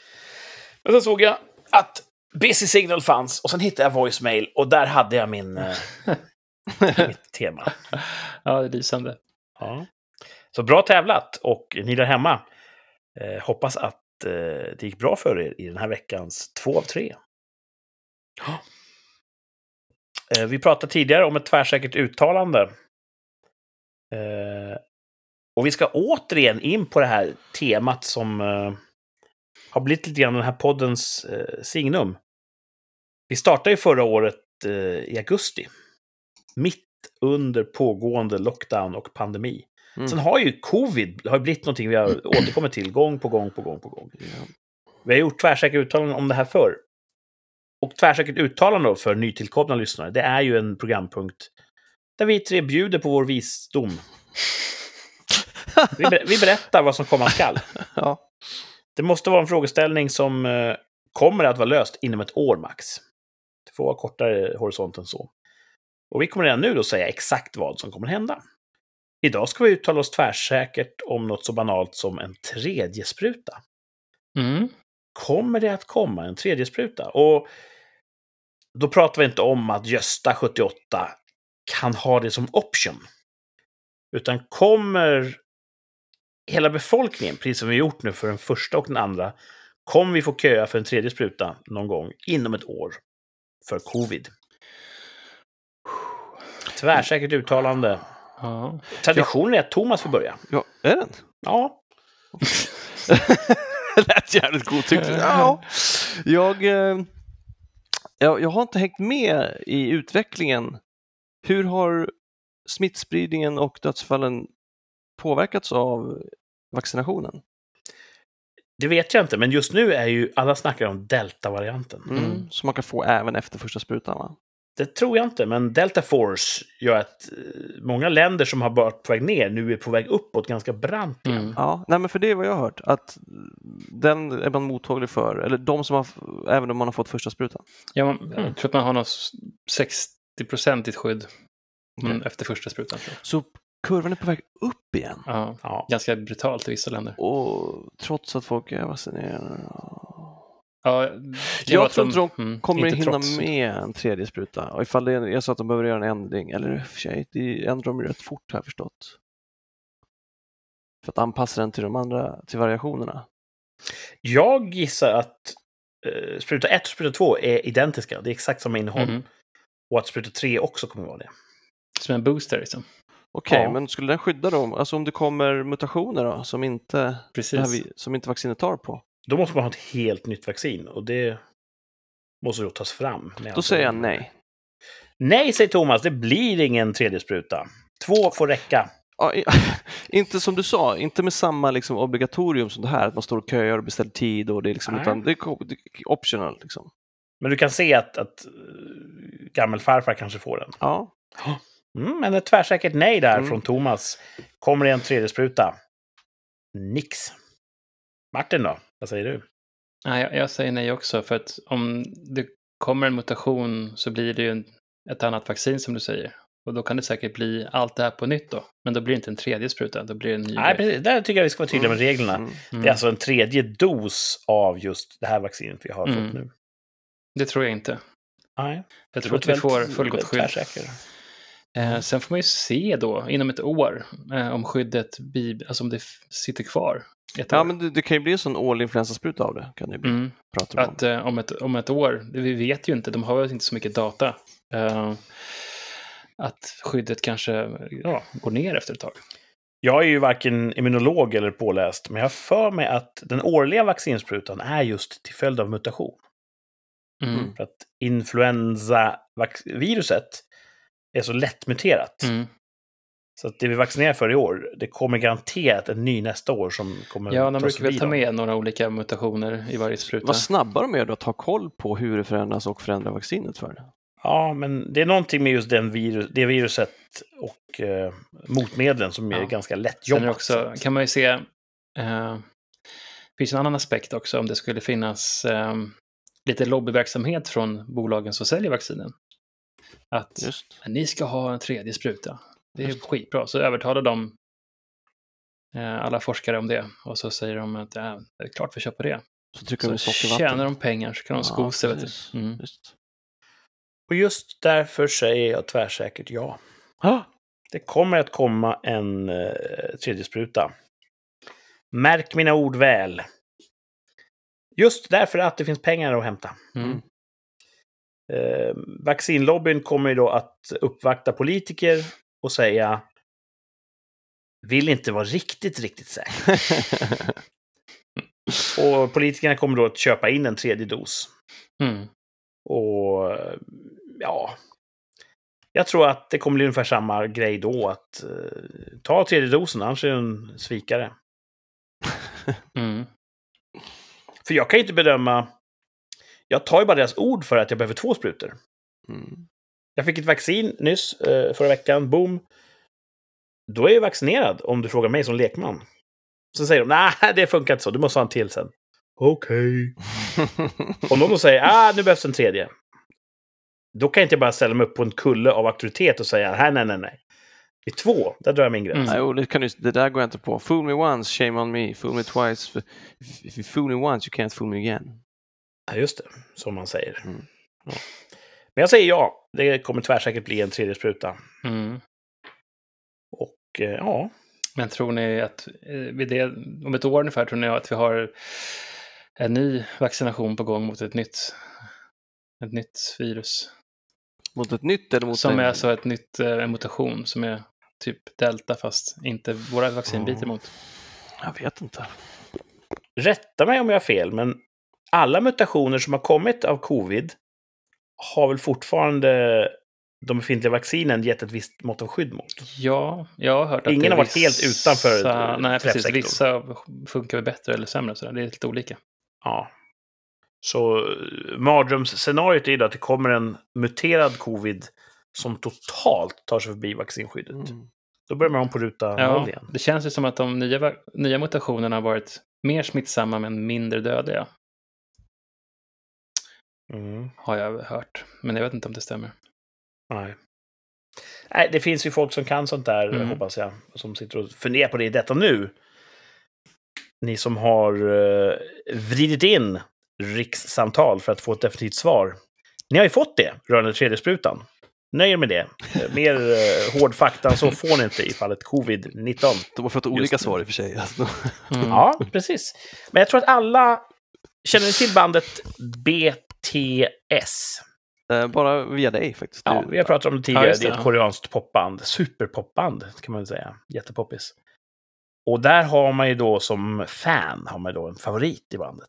Men sen såg jag att Busy Signal fanns och sen hittade jag voicemail och där hade jag min, eh, <laughs> mitt tema. Ja, det är lysande. Ja. Så bra tävlat och ni där hemma. Eh, hoppas att eh, det gick bra för er i den här veckans två av tre. Eh, vi pratade tidigare om ett tvärsäkert uttalande. Eh, och vi ska återigen in på det här temat som eh, har blivit lite grann den här poddens eh, signum. Vi startade ju förra året eh, i augusti. Mitt under pågående lockdown och pandemi. Mm. Sen har ju covid har blivit någonting vi har <clears throat> återkommit till gång på gång på gång på gång. Vi har gjort tvärsäkra uttalanden om det här förr. Och tvärsäkert uttalande då för nytillkomna lyssnare, det är ju en programpunkt där vi tre bjuder på vår visdom. Vi, ber- vi berättar vad som komma skall. <laughs> Ja. Det måste vara en frågeställning som eh, kommer att vara löst inom ett år max. Det får vara kortare horisont än så. Och vi kommer redan nu då säga exakt vad som kommer hända. Idag ska vi uttala oss tvärsäkert om något så banalt som en tredje spruta. Mm. Kommer det att komma en tredje spruta? Och då pratar vi inte om att Gösta 78 kan ha det som option. Utan kommer hela befolkningen, precis som vi gjort nu för den första och den andra, kommer vi få köa för en tredje spruta någon gång inom ett år för covid. Tvärsäkert uttalande. Ja. Traditionen är att Thomas får börja. ja, är den? Ja, <laughs> Det lät jävligt godtyckligt. Ja. Jag, eh, jag, jag har inte hängt med i utvecklingen. Hur har smittspridningen och dödsfallen påverkats av vaccinationen? det vet jag inte, men just nu är ju alla snackar om delta-varianten. Mm. Mm. Som man kan få även efter första sprutan va? Det tror jag inte, men Delta Force gör att eh, många länder som har varit på väg ner nu är på väg uppåt ganska brant igen. Mm. Ja, nej men för det är vad jag har hört. Att den är man mottaglig för, eller de som har, även om man har fått första sprutan. Ja, man, Mm. Jag tror att man har något 60-procentigt skydd mm, Okej. efter första sprutan. Så kurvan är på väg upp igen. Ja, Ja. ganska brutalt i vissa länder. Och trots att folk är vaccinerade. Ja, kan Jag tror inte de mm, Kommer inte hinna trots. med en tredje spruta? Och ifall det är så att de behöver göra en ändring, eller för sig, det ändrar de rätt fort jag förstått. För att anpassa den till de andra, till variationerna. Jag gissar att eh, spruta 1 och spruta 2 är identiska. Det är exakt samma innehåll. Mhm. Och att spruta 3 också kommer vara det. Som en booster liksom. Okej, Ja. men skulle den skydda dem? Alltså om det kommer mutationer då, som inte, här som inte vaccinet tar på? Då måste man ha ett helt nytt vaccin och det måste då tas fram. Då säger jag nej. Nej, säger Thomas. Det blir ingen tredje spruta. Två får räcka. Ja, <laughs> inte som du sa, inte med samma liksom, obligatorium som det här, att man står och köar och beställer tid och det är liksom, Nej. utan det är, ko- det är optional. Liksom. Men du kan se att, att eh, gammelfarfar kanske får den. Ja, Mm, men ett tvärsäkert nej där Mm. från Thomas. Kommer det en tredje spruta? Nix. Martin då? Vad säger du? Nej, jag, jag säger nej också, för att om det kommer en mutation så blir det ju en, ett annat vaccin som du säger. Och då kan det säkert bli allt det här på nytt då. Men då blir det inte en tredje spruta, då blir det en ny Nej, precis. Där tycker jag vi ska vara tydliga med reglerna. mm. Mm. Det är alltså en tredje dos av just det här vaccinet vi har Mm. fått nu. Det tror jag inte. Nej. Jag tror att vi får fullgott skydd. Eh, sen får man ju se då, inom ett år, eh, om skyddet alltså om det sitter kvar. Ett ja år. men det, det kan ju bli en sån årinfluensaspruta av det, kan det bli. Mm. Pratar om. Att eh, om, ett, om ett år, vi vet ju inte, de har ju inte så mycket data. Eh, att skyddet kanske ja, går ner efter ett tag. Jag är ju varken immunolog eller påläst, men jag har för mig att den årliga vaccinsprutan är just till följd av mutation. Mm. För att influensaviruset är så lättmuterat. Mm. Så att det vi vaccinerar för i år, det kommer garanterat en ny nästa år som kommer Ja, de brukar väl ta med några olika mutationer i varje spruta. Vad snabba de är då att ha koll på hur det förändras och förändra vaccinet för det. Ja, men det är någonting med just den virus, det viruset och eh, motmedlen som är Ja. ganska lätt Sen är det jobbat. också, kan man ju se, eh, det finns en annan aspekt också om det skulle finnas eh, lite lobbyverksamhet från bolagen som säljer vaccinen. Att Just. ni ska ha en tredje spruta. Det är skitbra. Så övertalar de eh, alla forskare om det. Och så säger de att ja, det är klart vi på det. Så trycker de Så i sockervatten. tjänar de pengar så kan de sko sig. Mm. Just. Och just därför säger jag tvärsäkert ja. Ah, Det kommer att komma en eh, tredje spruta. Märk mina ord väl. Just därför att det finns pengar att hämta. Mm. Eh, vaccinlobbyn kommer ju då att uppvakta politiker och säga vill inte vara riktigt, riktigt säker. <laughs> Och politikerna kommer då att köpa in en tredje dos. Mm. Och ja, jag tror att det kommer bli ungefär samma grej då. Att eh, ta tredje dosen, annars är du en svikare. <laughs> Mm. För jag kan ju inte bedöma... Jag tar ju bara deras ord för att jag behöver två sprutor. mm. Jag fick ett vaccin nyss, eh, förra veckan, boom. Då är jag vaccinerad, om du frågar mig som lekman. Så säger de, nej, det funkar inte så, du måste ha en till sen. Okej. <laughs> Om någon då säger, ah, nu behövs en tredje. Då kan jag inte bara ställa mig upp på en kulle av auktoritet och säga, nej, nej, nej, nej. Det är två, där drar jag min gräns. Mm. Nej, jo, det, kan du, det där går jag inte på. Fool me once, shame on me. Fool me twice. If you fool me once, you can't fool me again. Ja, just det. Som man säger. Mm. Ja. Men jag säger ja. Det kommer tvärsäkert bli en tredje spruta. Mm. Och eh, ja, Men tror ni att eh, vid det, om ett år ungefär, tror ni att vi har en ny vaccination på gång mot ett nytt, ett nytt virus? Mot ett nytt eller mot Som en... är alltså ett nytt, eh, en mutation som är typ delta fast inte våra vaccin biter mot. Jag vet inte. rätta mig om jag har fel, men alla mutationer som har kommit av covid har väl fortfarande de befintliga vaccinen gett ett visst mått av skydd mot? Ja, jag har hört att Ingen har varit helt utanför, Nej, precis. Vissa funkar väl bättre eller sämre. Så det är lite olika. Ja. Så eh, mardrömsscenariot är ju att det kommer en muterad covid som totalt tar sig förbi vaccinskyddet. Mm. Då börjar man om på ruta noll Ja, igen. det känns ju som att de nya, nya mutationerna har varit mer smittsamma men mindre dödliga. Mm. Har jag hört. Men jag vet inte om det stämmer. Nej. Nej, det finns ju folk som kan sånt där, Mm. hoppas jag. Som sitter och funderar på det i detta nu. Ni som har uh, vridit in rikssamtal för att få ett definitivt svar. Ni har ju fått det rörande tredje sprutan. Nöj er med det. Eh, Mer uh, hård fakta än så får ni inte i fallet covid-19. De har fått olika svar i och för sig. Alltså. Mm. Ja, precis. Men jag tror att alla känner ni till bandet BTS. Eh, Bara via dig faktiskt. Ja, vi har pratat om det tidigare. Ja, det det, är ett koreanskt popband. Superpopband kan man väl säga. Jättepoppis. Och där har man ju då som fan har man då en favorit i bandet.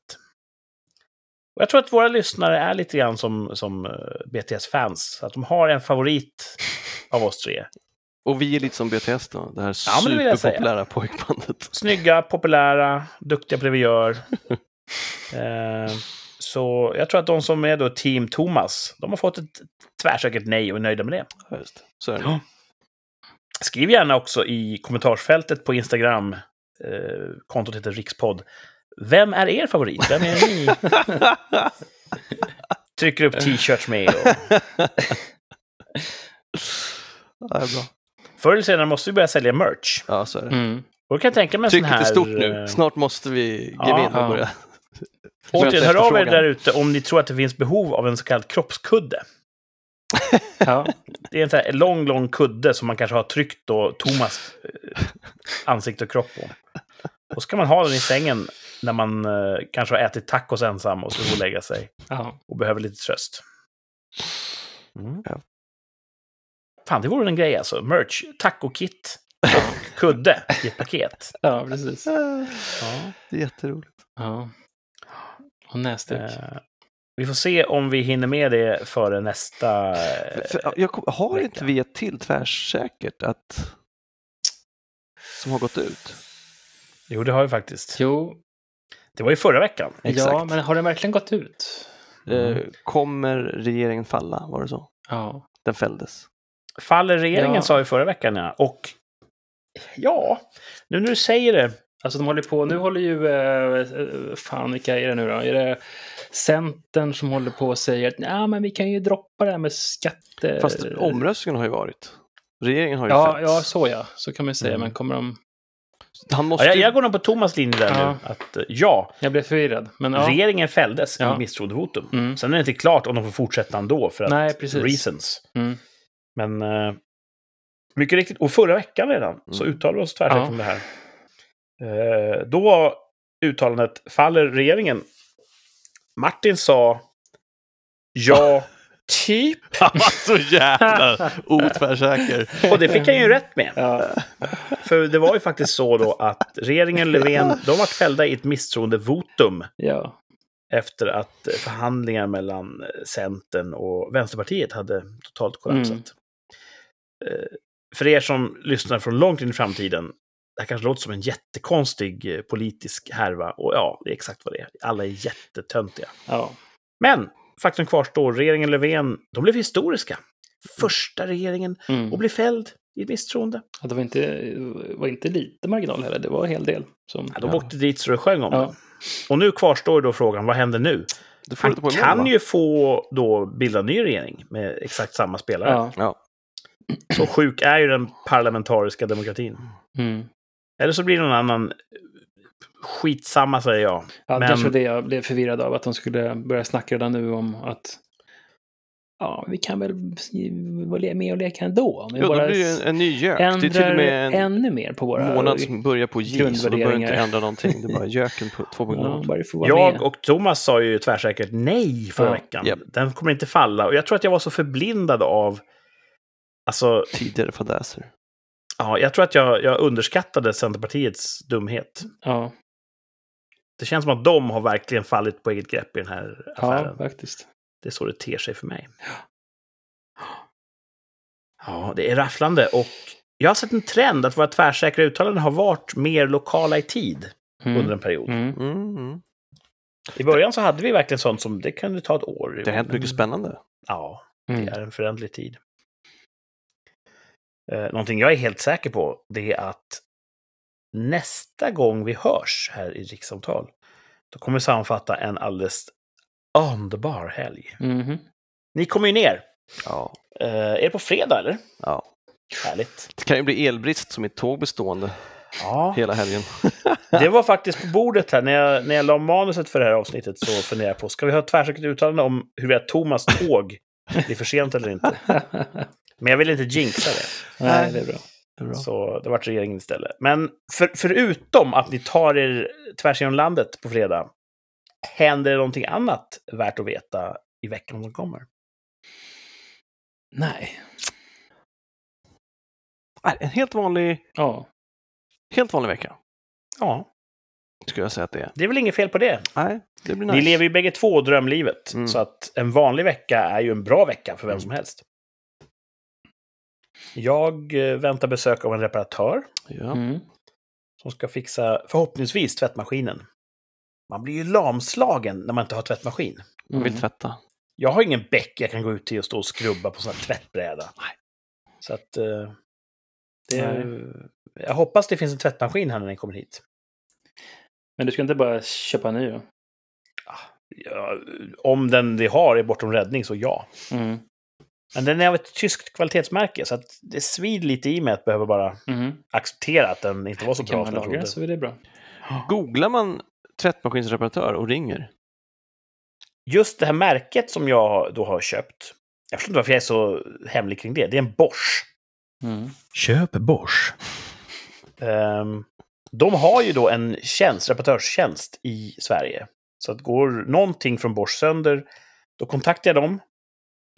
Och jag tror att våra lyssnare är lite grann som, som eh, BTS-fans. Så att de har en favorit av oss tre. Och vi är lite som BTS då, det här Ja, superpopulära pojkbandet. Snygga, populära, duktiga på det vi gör. eh, så jag tror att de som är då Team Thomas, de har fått ett tvärsäkert nej och är nöjda med det. Ja, just. Så är det. Ja. Skriv gärna också i kommentarsfältet på Instagram. Eh, kontot heter Rikspodd. Vem är er favorit? Vem är ni? <laughs> Trycker upp t-shirts med. Och... ja, det är bra. Förr eller senare måste vi börja sälja merch. Ja, så är det. Mm. Och kan jag tänka mig Trycket här... är stort nu. eh, Snart måste vi Ja, in och ja. börja. Återigen, hör av er där ute om ni tror att det finns behov av en så kallad kroppskudde. <laughs> Ja. Det är en sån här lång, lång kudde som man kanske har tryckt då Thomas eh, ansikte och kropp på. Och så kan man ha den i sängen när man eh, kanske har ätit tacos ensam och ska gå och lägga sig ja. och behöver lite tröst. Mm. Ja. Fan, det vore en grej alltså. Merch, tacokit och kudde i ett paket. ja, precis. Ja. Det är jätteroligt. Ja. Och näsduk. Eh, vi får se om vi hinner med det före nästa... eh, För, jag kom, har vecka. inte vi ett till tvärsäkert att... som har gått ut? Jo, det har vi faktiskt. Jo, Det var ju förra veckan. ja, Exakt. men har den verkligen gått ut? Mm. Eh, kommer regeringen falla? Var det så? Ja. Den fälldes. Faller regeringen Ja. sa vi förra veckan, ja. Och ja, nu när du säger det. Alltså de håller på, nu håller ju, eh, fan vilka är det nu då? Är det Centern som håller på och säger att ja men vi kan ju droppa det här med skatte... Fast omröstningen har ju varit. Regeringen har ju Ja, fällts. ja, så ja. Så kan man säga. Mm. Men kommer de... Han måste Ja, jag, ju... jag går nog på Thomas linje där Ja. nu. Att, eh, ja, Jag blev förvirrad. Men ja. regeringen fälldes Ja. i misstroendevotum. Mm. Sen är det inte klart om de får fortsätta ändå, för att Nej, precis. reasons. Mm. Men eh, mycket riktigt, och förra veckan redan så Mm. uttalade vi oss tvärsäkert Ja. om det här. Eh, då var uttalandet, faller regeringen? Martin sa ja, <laughs> typ. <laughs> Han var så jävla otvärsäker. <laughs> Och det fick han ju rätt med. Ja. För det var ju faktiskt så då att regeringen Löfven, de var fällda i ett misstroendevotum ja. efter att förhandlingar mellan Centern och Vänsterpartiet hade totalt kollapsat. Eh, För er som lyssnar från långt in i framtiden, det här kanske låter som en jättekonstig eh, politisk härva, och ja, det är exakt vad det är. Alla är jättetöntiga. ja. Men faktum kvarstår, regeringen Löfven, de blev historiska. Första regeringen Mm. att bli fälld i misstroende. Ja, Det var inte, var inte lite marginal heller. Det var en hel del. Som, Ja, de åkte dit så det sjöng om Ja. det. Och nu kvarstår då frågan, vad händer nu? Han kan va? ju få då bilda en ny regering med exakt samma spelare. Ja. Ja. Så sjuk är ju den parlamentariska demokratin. Mm. Eller så blir det någon annan eh, skitsamma, säger jag. Ja, Men- kanske det jag blev förvirrad av. Att de skulle börja snacka redan nu om att ja, vi kan väl vara med och leka ändå. Om vi Jo, då bara blir det en, en ny gök. Det är till och med en ännu mer på våra månad som börjar på J, så då behöver inte ändra någonting. Det är bara <laughs> göken på 2.0. Ja, Jag med. och Thomas sa ju tvärsäkert nej förra Ja. veckan. Japp. Den kommer inte falla. Och jag tror att jag var så förblindad av... Alltså, Tidigare fadäser. Ja, jag tror att jag, jag underskattade Centerpartiets dumhet. Ja, Det känns som att de har verkligen fallit på eget grepp i den här affären. ja, faktiskt. Det är så det ter sig för mig. Ja, det är rafflande och jag har sett en trend att våra tvärsäkra uttalanden har varit mer lokala i tid Mm. under en period. Mm. Mm, mm. I början så hade vi verkligen sånt som det kunde ta ett år. Det har hänt mycket spännande. Ja, Mm. det är en föränderlig tid. Eh, någonting jag är helt säker på, det är att nästa gång vi hörs här i rikssamtal, då kommer vi sammanfatta en alldeles underbar helg. Mhm. Ni kommer ju ner. Ja. Eh, är det på fredag, eller? ja. Härligt. Det kan ju bli elbrist som ett tåg bestående Ja, hela helgen. <laughs> det var faktiskt på bordet här. När jag, när jag la manuset för det här avsnittet så funderade jag på, ska vi ha ett tvärsäkert uttalande om huruvida Thomas tåg blir försenat eller inte? <laughs> Men jag vill inte jinxa det. <laughs> Nej, det är bra. Det är bra. Så det vart regeringen istället. Men för, förutom att ni tar er tvärs genom landet på fredag, händer det någonting annat värt att veta i veckan som kommer? Nej. Nej, En helt vanlig, Ja. helt vanlig vecka, Ja, skulle jag säga att det är. det är väl inget fel på det. Nej, det blir Ni nice. lever ju bägge två drömlivet, Mm. så att en vanlig vecka är ju en bra vecka för vem som helst. Jag eh, väntar besök av en reparatör Ja. Mm. som ska fixa, förhoppningsvis, tvättmaskinen. Man blir ju lamslagen när man inte har tvättmaskin. Man vill Mm. tvätta. Jag har ingen bäck jag kan gå ut till och stå och skrubba på sån här tvättbräda. Nej. Så att... eh, det, jag hoppas det finns en tvättmaskin här när ni kommer hit. Men du ska inte bara köpa en ny då? Ja, om den vi har är bortom räddning, så ja. Mm. Men den är av ett tyskt kvalitetsmärke, så att det svider lite i mig att behöva bara Mm. acceptera att den inte var så bra som jag trodde. så är det bra. Googlar man tvättmaskinsreparatör och ringer. Just det här märket som jag då har köpt, jag förstår inte varför jag är så hemlig kring det, det är en Bosch. Mm. Köp Bosch. Ehm, de har ju då en tjänst, reparatörstjänst i Sverige. Så att går någonting från Bosch sönder, då kontaktar jag dem.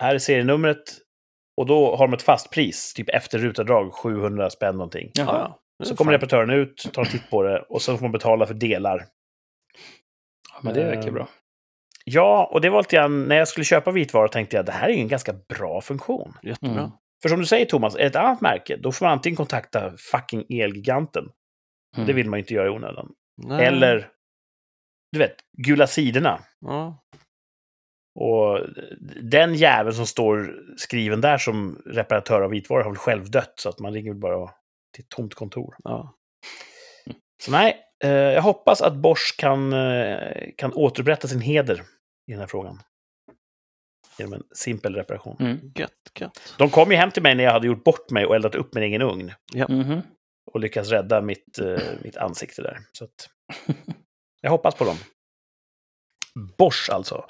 Här är serienumret. Och då har de ett fast pris, typ efter rutavdrag, 700 spänn någonting. Jaha. Så är kommer fan- reparatören ut, tar en titt på det och sen får man betala för delar. Ja, men det verkar Ehm, bra. Ja, och det var lite grann, när jag skulle köpa vitvara tänkte jag det här är ju en ganska bra funktion. Jättebra. Mm. För som du säger Thomas, ett annat märke, då får man antingen kontakta fucking Elgiganten. Mm. Det vill man ju inte göra i onödan. Nej. Eller, du vet, gula sidorna. Ja. Och den jäveln som står skriven där som reparatör av vitvaror har väl själv dött, så att man ringer väl bara till ett tomt kontor. Ja. Så nej, eh, jag hoppas att Bosch kan, eh, kan återupprätta sin heder i den här frågan. Genom en simpel reparation. Mm. Gött, gött. De kom ju hem till mig när jag hade gjort bort mig och eldat upp min egen ugn. Mhm. och lyckas rädda mitt, eh, mitt ansikte där. Så att, <laughs> jag hoppas på dem. Bosch alltså.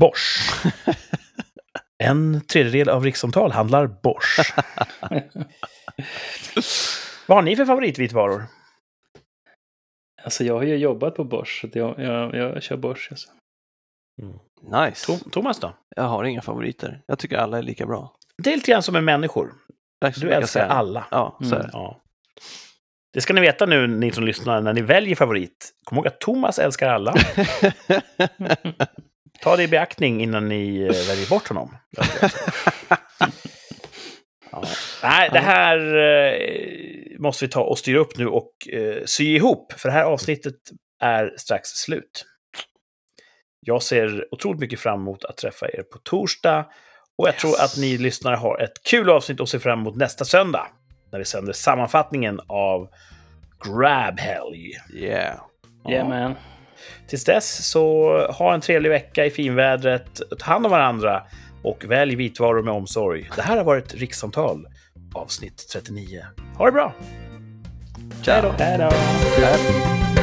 Bosch. <laughs> En tredjedel av riksomtal handlar Bosch. <laughs> Vad har ni för favoritvitvaror? Alltså jag har ju jobbat på Bosch, så jag, jag, jag kör Bosch. Alltså. Nice. Tom- Thomas då? Jag har inga favoriter. Jag tycker alla är lika bra. Det är lite grann som med människor. Du älskar alla. Ja, så Mm. Ja. Det ska ni veta nu, ni som lyssnar, när ni väljer favorit. Kom ihåg att Thomas älskar alla. <laughs> Ta det i beaktning innan ni eh, väljer bort honom. Ja. Nej, det här eh, måste vi ta och styra upp nu och eh, sy ihop, för det här avsnittet är strax slut. Jag ser otroligt mycket fram emot att träffa er på torsdag och jag Yes. tror att ni lyssnare har ett kul avsnitt att se fram emot nästa söndag när vi sänder sammanfattningen av Grabhelg. Yeah. Yeah man. Tills dess så ha en trevlig vecka i finvädret, ta hand om varandra och välj vitvaror med omsorg. Det här har varit Rikssamtal avsnitt 39. Ha det bra! Ciao. Hej då.